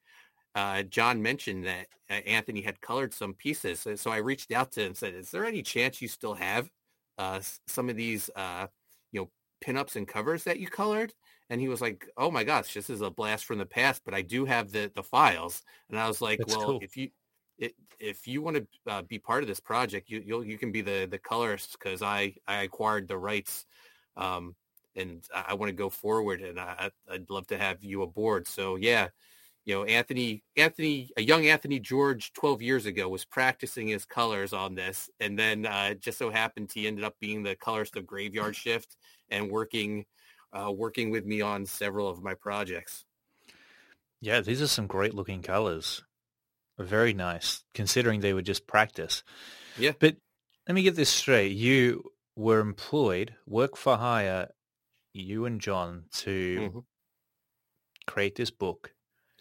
uh, John mentioned that uh, Anthony had colored some pieces. So I reached out to him and said, is there any chance you still have uh, some of these, uh, you know, pinups and covers that you colored? and he was like, "Oh my gosh, this is a blast from the past." But I do have the the files, and I was like, That's "Well, cool. if you it, if you want to uh, be part of this project, you you you can be the the colorist because I I acquired the rights, um, and I, I want to go forward, and I, I'd love to have you aboard. So yeah." You know, Anthony, Anthony, a young Anthony George 12 years ago was practicing his colors on this. And then uh, just so happened he ended up being the colorist of Graveyard (laughs) Shift and working uh, working with me on several of my projects. Yeah, these are some great looking colors. Very nice, considering they were just practice. Yeah. But let me get this straight. You were employed, work for hire, you and John, to mm-hmm. create this book.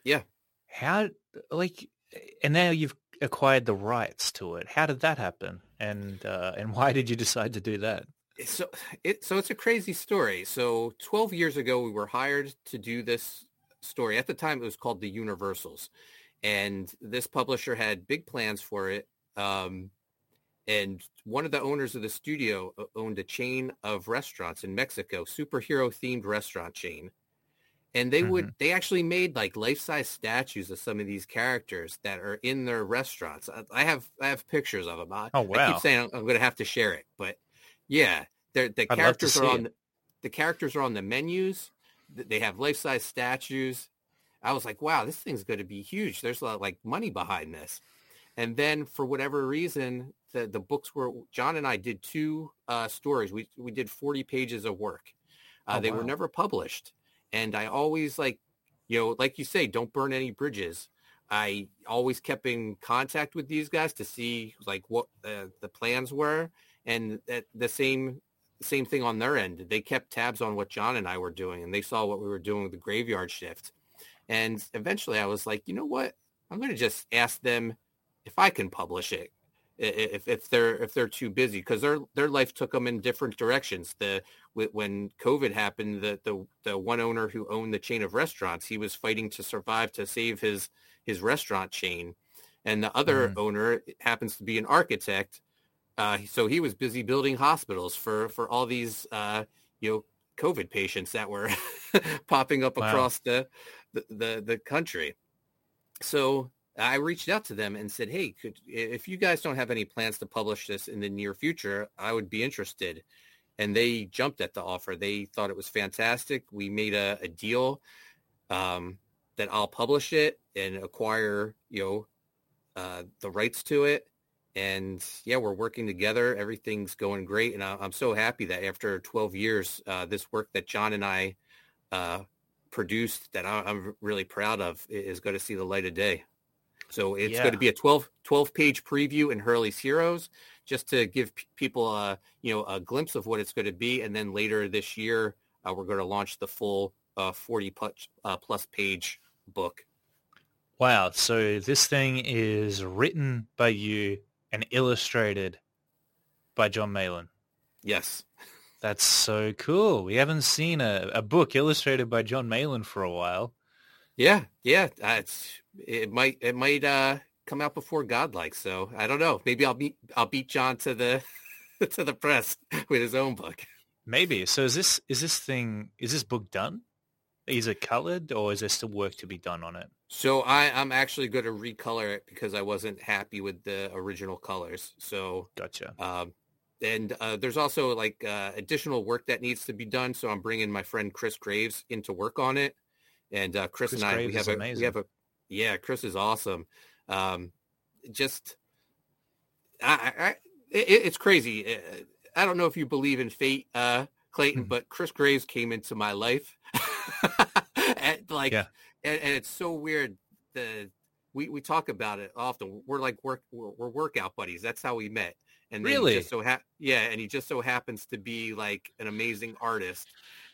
Yeah. How like, and now you've acquired the rights to it. How did that happen? And uh, and why did you decide to do that? So it so it's a crazy story. So 12 years ago, we were hired to do this story. At the time, it was called The Universals, and this publisher had big plans for it. Um, and one of the owners of the studio owned a chain of restaurants in Mexico, superhero themed restaurant chain. And they would, mm-hmm. they actually made like life-size statues of some of these characters that are in their restaurants. I have, I have pictures of them. I, oh, wow. I keep saying I'm, I'm going to have to share it, but yeah, the I'd characters are on, it. the characters are on the menus. They have life-size statues. I was like, wow, this thing's going to be huge. There's a lot like money behind this. And then for whatever reason, the, the books were, John and I did two uh, stories. We, we did 40 pages of work. Uh, oh, they wow. were never published. And I always like, you know, like you say, don't burn any bridges. I always kept in contact with these guys to see like what uh, the plans were. And the same same thing on their end. They kept tabs on what John and I were doing and they saw what we were doing with the graveyard shift. And eventually I was like, you know what? I'm going to just ask them if I can publish it if if they're if they're too busy because their their life took them in different directions. The when COVID happened, the the the one owner who owned the chain of restaurants, he was fighting to survive to save his his restaurant chain, and the other mm-hmm. owner happens to be an architect. Uh, so he was busy building hospitals for for all these uh, you know COVID patients that were (laughs) popping up wow. across the, the the the country. So I reached out to them and said, "Hey, could if you guys don't have any plans to publish this in the near future, I would be interested." And they jumped at the offer. They thought it was fantastic. We made a, a deal um, that I'll publish it and acquire, you know, uh, the rights to it. And yeah, we're working together. Everything's going great, and I, am so happy that after 12 years, uh, this work that John and I uh, produced, that I, I'm really proud of, is going to see the light of day. So it's yeah. going to be a 12, 12 page preview in Hurley's Heroes just to give p- people a, you know, a glimpse of what it's going to be. And then later this year, uh, we're going to launch the full uh, 40 plus, uh, plus page book. Wow. So this thing is written by you and illustrated by John Malin. Yes. That's so cool. We haven't seen a, a book illustrated by John Malin for a while. Yeah, yeah. Uh, it's it might it might uh come out before Godlike. So I don't know. Maybe I'll beat I'll beat John to the (laughs) to the press with his own book. Maybe. So is this is this thing is this book done? Is it colored or is there still work to be done on it? So I, I'm actually going to recolor it because I wasn't happy with the original colors. So gotcha. Um, and uh, there's also like uh, additional work that needs to be done. So I'm bringing my friend Chris Graves in to work on it. And uh, Chris, Chris, and I, Graves we have a amazing. we have a yeah, Chris is awesome. Um, just, I, I it, it's crazy. Uh, I don't know if you believe in fate, uh, Clayton, hmm. but Chris Graves came into my life. and (laughs) like, yeah. and, and, it's so weird. The we, we talk about it often. We're like work we're, we're workout buddies. That's how we met. And really, just so ha- yeah, and he just so happens to be like an amazing artist.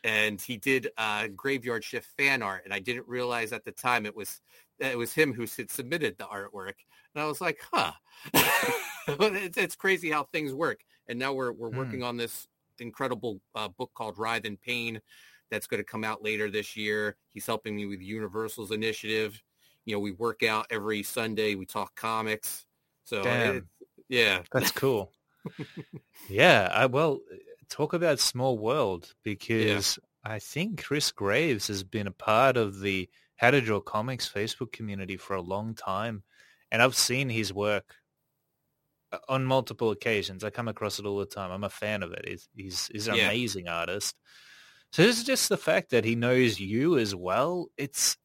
And he did uh, graveyard shift fan art, and I didn't realize at the time it was it was him who submitted the artwork. And I was like, huh. (laughs) (laughs) it's, it's, crazy how things work. And now we're, we're hmm. working on this incredible uh, book called Writhe in Pain that's going to come out later this year. He's helping me with Universal's initiative. You know, we work out every Sunday. We talk comics. So, it, yeah. That's cool. (laughs) yeah. I, well, talk about small world because yeah. I think Chris Graves has been a part of the how to Draw Comics Facebook community for a long time, and I've seen his work uh, on multiple occasions. I come across it all the time. I'm a fan of it. He's he's, he's an yeah. amazing artist. So it's just the fact that he knows you as well. It's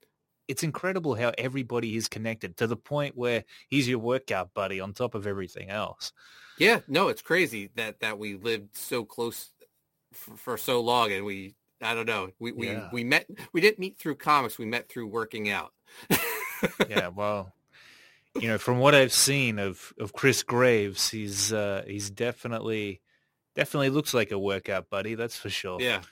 it's incredible how everybody is connected to the point where he's your workout buddy on top of everything else. Yeah, no, it's crazy that that we lived so close for, for so long and we I don't know. We we yeah. we met. We didn't meet through comics. We met through working out. yeah, (laughs) well, you know, from what I've seen of of Chris Graves, he's uh, he's definitely definitely looks like a workout buddy. That's for sure. Yeah.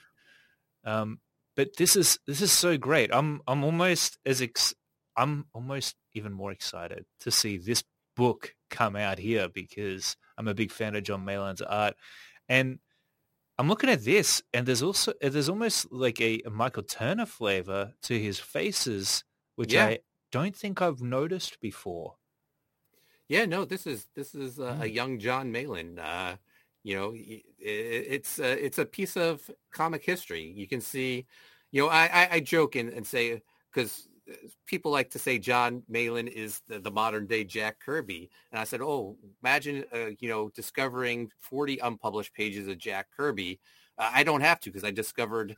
Um, but this is this is so great. I'm I'm almost as ex- I'm almost even more excited to see this book come out here because I'm a big fan of John Malin's art. And I'm looking at this and there's also there's almost like a, a Michael Turner flavor to his faces, which Yeah. I don't think I've noticed before. Yeah, no, this is this is uh, a Mm. young John Malin. Uh, you know, y- i- i- it's uh, it's a piece of comic history. You can see, you know, I I, I joke and, and say because people like to say John Malin is the, the modern day Jack Kirby, and I said, oh, imagine uh, you know discovering forty unpublished pages of Jack Kirby. Uh, I don't have to because I discovered.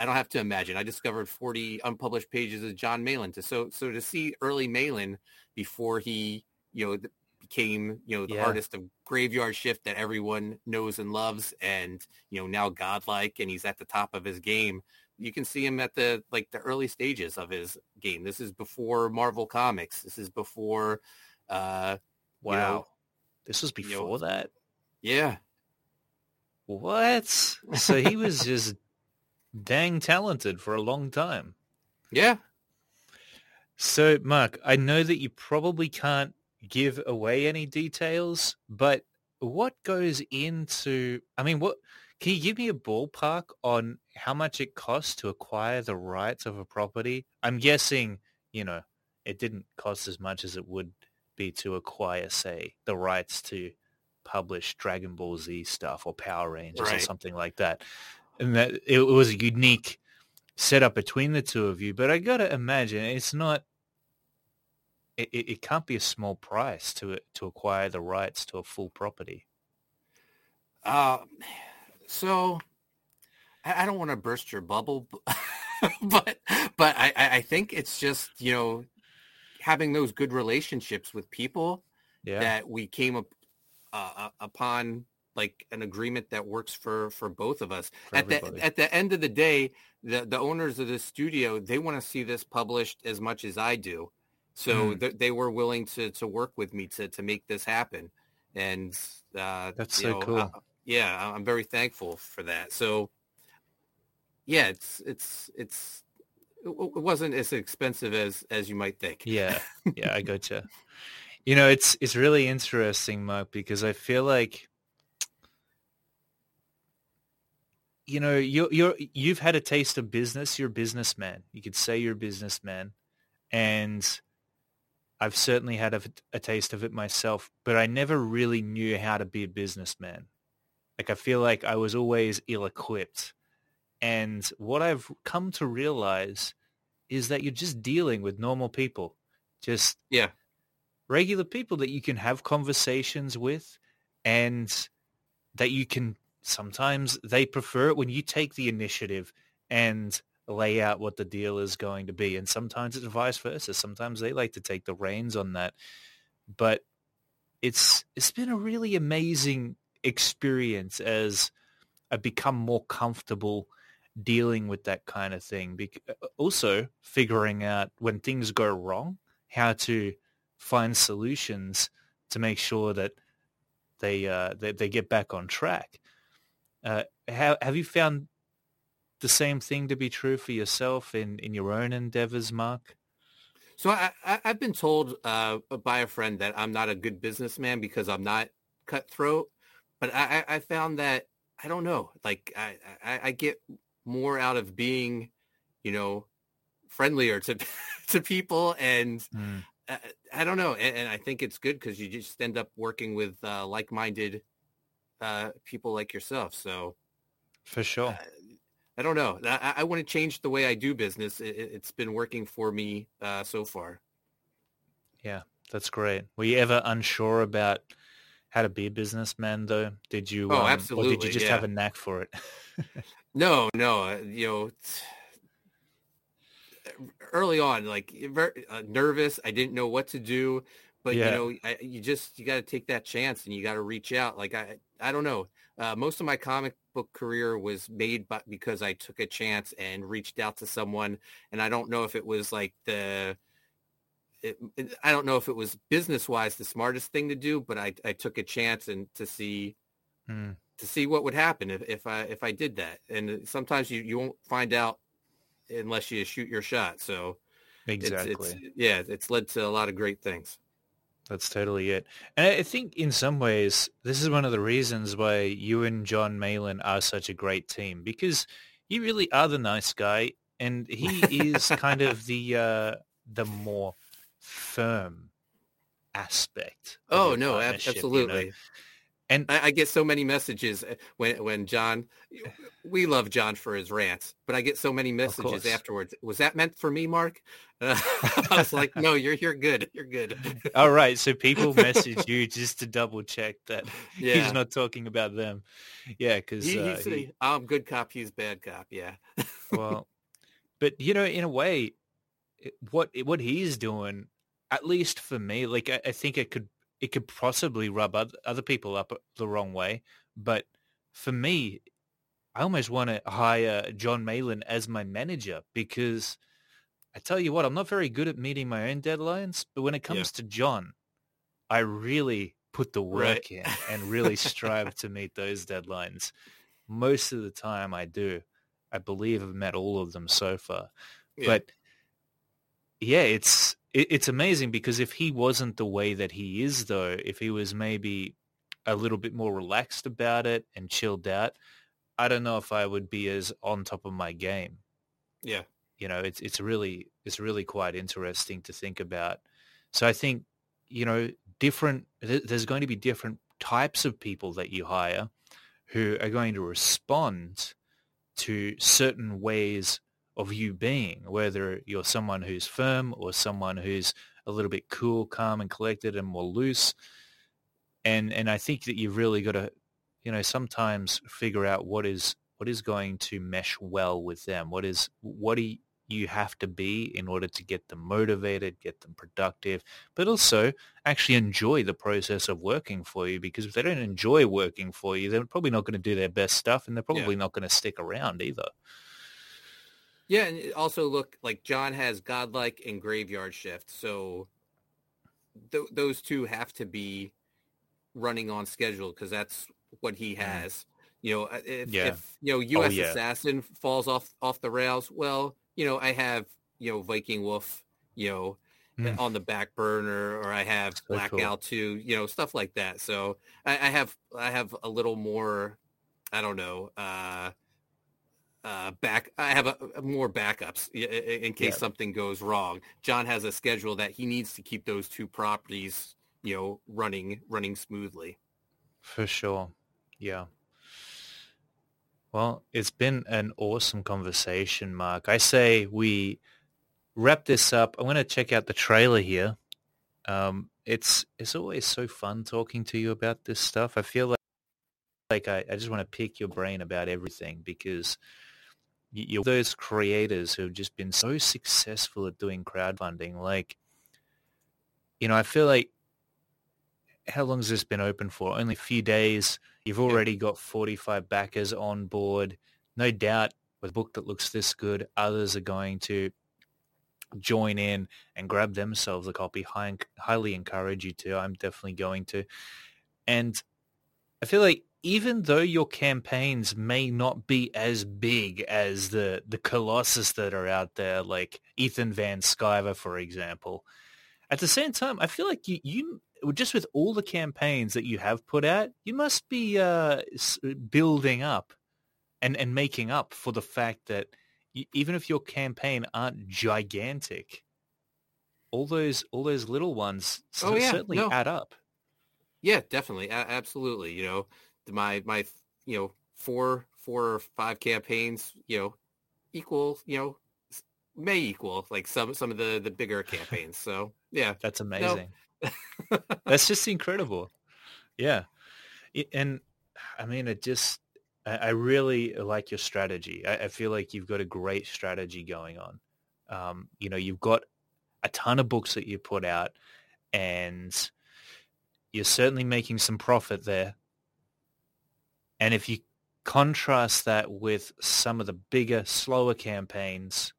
I don't have to imagine. I discovered forty unpublished pages of John Malin. To so so to see early Malin before he you know became you know the Yeah. artist of Graveyard Shift that everyone knows and loves, and you know now godlike, and he's at the top of his game. You can see him at the like the early stages of his game. This is before Marvel Comics. This is before, uh, Wow. You know, this was you know, before that? yeah, What? So he was just dang talented for a long time. yeah. So, Mark, I know that you probably can't give away any details, but what goes into, I mean, what, can you give me a ballpark on how much it costs to acquire the rights of a property? I'm guessing, you know, it didn't cost as much as it would be to acquire, say, the rights to publish Dragon Ball Z stuff or Power Rangers or something like that. And that it was a unique setup between the two of you, but I gotta imagine it's not it, it, it can't be a small price to to acquire the rights to a full property. Uh, so I, I don't want to burst your bubble, (laughs) but but I, I I think it's just you know having those good relationships with people Yeah. that we came up uh, uh, upon like an agreement that works for for both of us. For at the at the end of the day, the the owners of the studio they want to see this published as much as I do, so Mm. th- they were willing to to work with me to to make this happen, and uh, That's so know, cool. uh, yeah, I'm very thankful for that. So yeah, it's it's it's it wasn't as expensive as as you might think. Yeah. Yeah, I (laughs) gotcha. You know, it's it's really interesting, Mark, because I feel like you know, you're you're you've had a taste of business, you're a businessman. You could say you're a businessman. And I've certainly had a, a taste of it myself, but I never really knew how to be a businessman. Like I feel like I was always ill-equipped. And what I've come to realize is that you're just dealing with normal people, just Yeah. regular people that you can have conversations with and that you can sometimes they prefer it when you take the initiative and lay out what the deal is going to be. And sometimes it's vice versa. Sometimes they like to take the reins on that. But it's it's been a really amazing experience as I've become more comfortable dealing with that kind of thing. Bec- also figuring out when things go wrong, how to find solutions to make sure that they uh, they, they get back on track. Uh, how, have you found the same thing to be true for yourself in, in your own endeavors, Mark? So I, I've been told uh, by a friend that I'm not a good businessman because I'm not cutthroat. But I I found that I don't know. Like I, I, I get more out of being, you know, friendlier to (laughs) to people, and Mm, I, I don't know. And, and I think it's good because you just end up working with uh, like-minded uh, people like yourself. So for sure. I don't know. I, I want to change the way I do business. It, it- it's been working for me uh, so far. Yeah, that's great. Were you ever unsure about how to be a businessman, though? Did you? Oh, um, Or did you just yeah. have a knack for it? No, no, uh, you know, early on, like very uh, nervous. I didn't know what to do, but Yeah. you know, I, you just you got to take that chance and you got to reach out. Like I, I don't know. Uh, most of my comic book career was made by, because I took a chance and reached out to someone, and I don't know if it was like the. It, I don't know if it was business wise the smartest thing to do, but I, I took a chance and to see Mm, to see what would happen if, if I if I did that. And sometimes you, you won't find out unless you shoot your shot. So Exactly. It's, it's, yeah, it's led to a lot of great things. That's totally it. And I think in some ways, this is one of the reasons why you and John Malin are such a great team because you really are the nice guy and he is (laughs) kind of the uh, the more firm aspect. Oh no, absolutely. You know? And I, I, get so many messages uh, when when John, we love John for his rants, but I get so many messages afterwards. Was that meant for me, Mark? Uh, (laughs) I was like, (laughs) no, you're you're good, you're good. All right, so people message you (laughs) just to double check that yeah. he's not talking about them. Yeah, because he, uh, he, I'm good cop, he's bad cop. Yeah. well, but you know, in a way, what what he's doing, at least for me, like I, I think it could it could possibly rub other people up uh, the wrong way. But for me, I almost want to hire John Malin as my manager because I tell you what, I'm not very good at meeting my own deadlines. But when it comes yeah. to John, I really put the work right. in and really strive (laughs) to meet those deadlines. Most of the time I do. I believe I've met all of them so far. Yeah. But yeah, it's it, it's amazing because if he wasn't the way that he is, though, if he was maybe a little bit more relaxed about it and chilled out, I don't know if I would be as on top of my game. Yeah, you know, it's it's really it's really quite interesting to think about. So I think you know, different. There's going to be different types of people that you hire who are going to respond to certain ways of you being, whether you're someone who's firm or someone who's a little bit cool, calm and collected and more loose. And and I think that you've really got to, you know, sometimes figure out what is what is going to mesh well with them. What is what do you, have to be in order to get them motivated, get them productive, but also actually enjoy the process of working for you. Because if they don't enjoy working for you, they're probably not going to do their best stuff and they're probably yeah. not going to stick around either. Yeah, and also look like John has godlike and graveyard shift, so th- those two have to be running on schedule because that's what he mm. has. You know, uh, if, yeah. if you know U.S. Oh, yeah. Assassin falls off off the rails, well, you know, I have, you know, Viking Wolf, you know, mm. on the back burner, or I have so Blackout cool. 2, you know, stuff like that. So I, I, have, I have a little more, I don't know, uh, uh, back. I have a, more backups in, in case yeah. something goes wrong. John has a schedule that he needs to keep those two properties, you know, running running smoothly. For sure, yeah. Well, it's been an awesome conversation, Mark. I say we wrap this up. I want to check out the trailer here. Um, it's it's always so fun talking to you about this stuff. I feel like like I, I just want to pick your brain about everything because you're those creators who have just been so successful at doing crowdfunding. Like, you know, I feel like how long has this been open for? Only a few days. You've already got 45 backers on board. No doubt with a book that looks this good, others are going to join in and grab themselves a copy. I highly encourage you to. I'm definitely going to. And I feel like even though your campaigns may not be as big as the, the colossus that are out there, like Ethan Van Sciver, for example, at the same time, I feel like you, you just with all the campaigns that you have put out, you must be uh, building up and, and making up for the fact that you, even if your campaign aren't gigantic, all those all those little ones oh, yeah. certainly no. add up. Yeah, definitely, a- absolutely. You know, my my you know four four or five campaigns, you know, equal you know may equal like some some of the the bigger campaigns. So yeah, that's amazing. (laughs) That's just incredible. Yeah. And I mean, it just, I really like your strategy. I, feel like you've got a great strategy going on. Um, you know, you've got a ton of books that you put out and you're certainly making some profit there. And if you contrast that with some of the bigger, slower campaigns,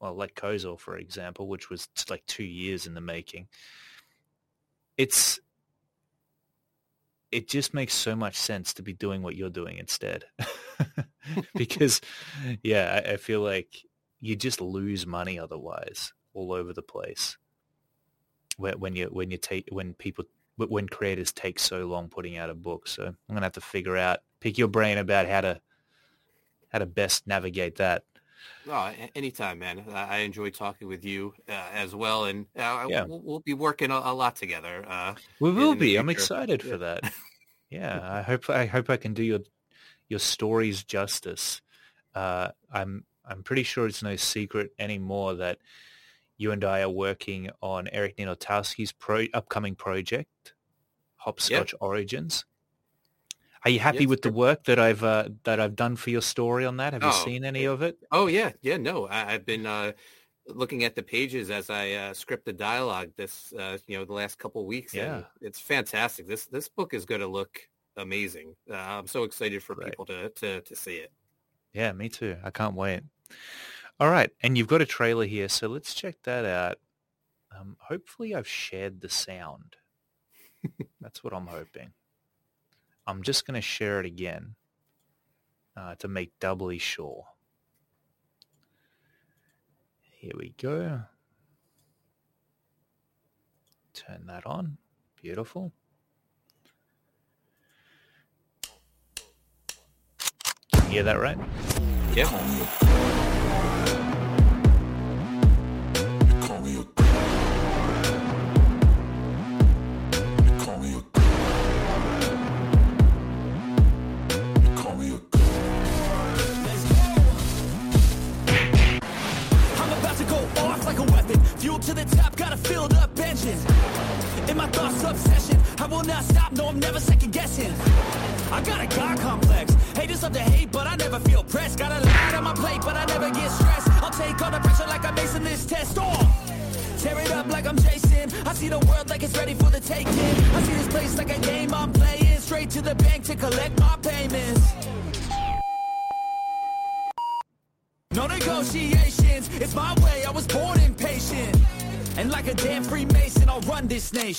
well, like Kozor, for example, which was like two years in the making, it's it just makes so much sense to be doing what you're doing instead. (laughs) because yeah, I, I, feel like you just lose money otherwise. all over the place. When you when you take when people when creators take so long putting out a book, so I'm gonna have to figure out pick your brain about how to how to best navigate that. Oh, anytime, man. I enjoy talking with you uh, as well, and uh, yeah. we'll, we'll, be working a, a lot together. Uh, we will be. I'm excited yeah. for that. (laughs) Yeah, I hope I hope I can do your your stories justice. Uh, I'm I'm pretty sure it's no secret anymore that you and I are working on Eric Nienotowski's pro, upcoming project, Hopscotch yep. Origins. Are you happy yes, with the work that I've uh, that I've done for your story on that? Have you oh, seen any of it? Oh yeah, yeah. No, I, have been uh, looking at the pages as I uh, script the dialogue this uh, you know the last couple weeks. Yeah, it's fantastic. This this book is going to look amazing. Uh, I'm so excited for people to, to to see it. Yeah, me too. I can't wait. All right, and you've got a trailer here, so let's check that out. Um, hopefully, I've shared the sound. That's what I'm hoping. I'm just going to share it again uh, to make doubly sure. Here we go. Turn that on. Beautiful. You hear that right? Yep.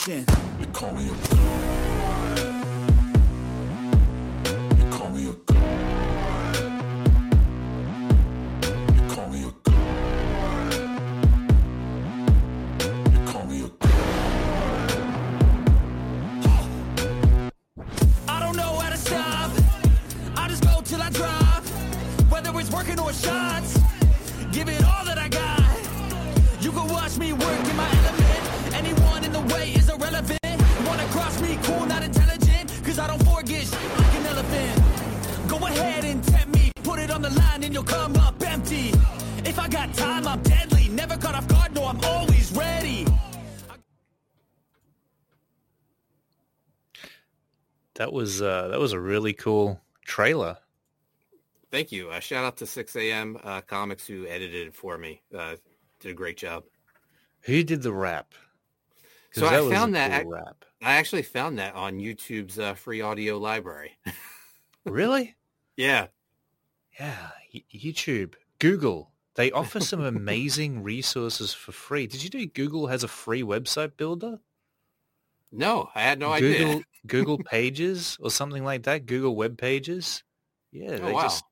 Nation. You call me a was uh, that was a really cool trailer. Thank you. Uh, shout out to 6 a.m. Uh, Comics who edited it for me. Uh, did a great job. Who did the rap? So I found that cool I, rap. I actually found that on YouTube's uh, free audio library. (laughs) really? Yeah. Yeah. YouTube, Google. They offer some amazing resources for free. Did you know Google has a free website builder? No, I had no Google, idea. Google Pages or something like that. Google Web Pages. Yeah, oh, they wow. just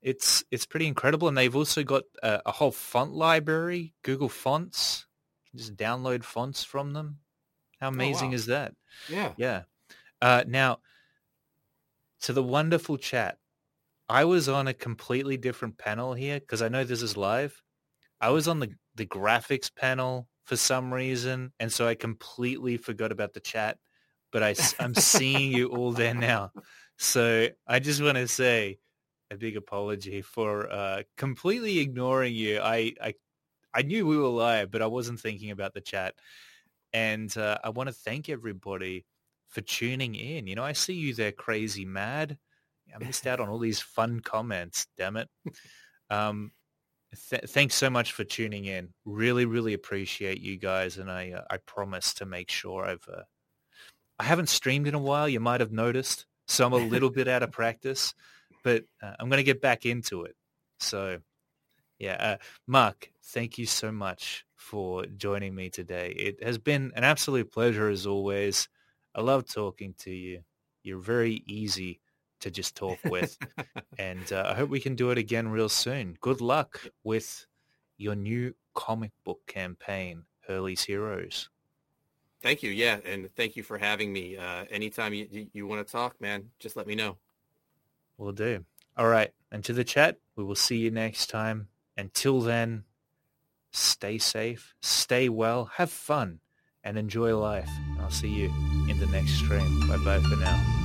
it's it's pretty incredible, and they've also got a, a whole font library. Google Fonts. just download fonts from them. How oh, amazing oh, wow. is that? Yeah, yeah. Uh, now, to the wonderful chat, I was on a completely different panel here because I know this is live. I was on the the graphics panel for some reason, and so I completely forgot about the chat. But I, I'm seeing you all there now, so I just want to say a big apology for uh, completely ignoring you. I, I I knew we were live, but I wasn't thinking about the chat. And uh, I want to thank everybody for tuning in. You know, I see you there, crazy mad. I missed out on all these fun comments. Damn it. Um, Th- thanks so much for tuning in. Really, really appreciate you guys, and I uh, I promise to make sure I've uh, I haven't streamed in a while. You might have noticed, so I'm a (laughs) little bit out of practice, but uh, I'm going to get back into it. So, yeah, uh, Mark, thank you so much for joining me today. It has been an absolute pleasure as always. I love talking to you. You're very easy to just talk with. (laughs) and uh, I hope we can do it again real soon. Good luck with your new comic book campaign, Hurley's Heroes. Thank you. Yeah, and thank you for having me. Uh, anytime you, you, you want to talk, man, just let me know. Will do. All right. And to the chat, we will see you next time. Until then, stay safe, stay well, have fun, and enjoy life. I'll see you in the next stream. Bye-bye for now.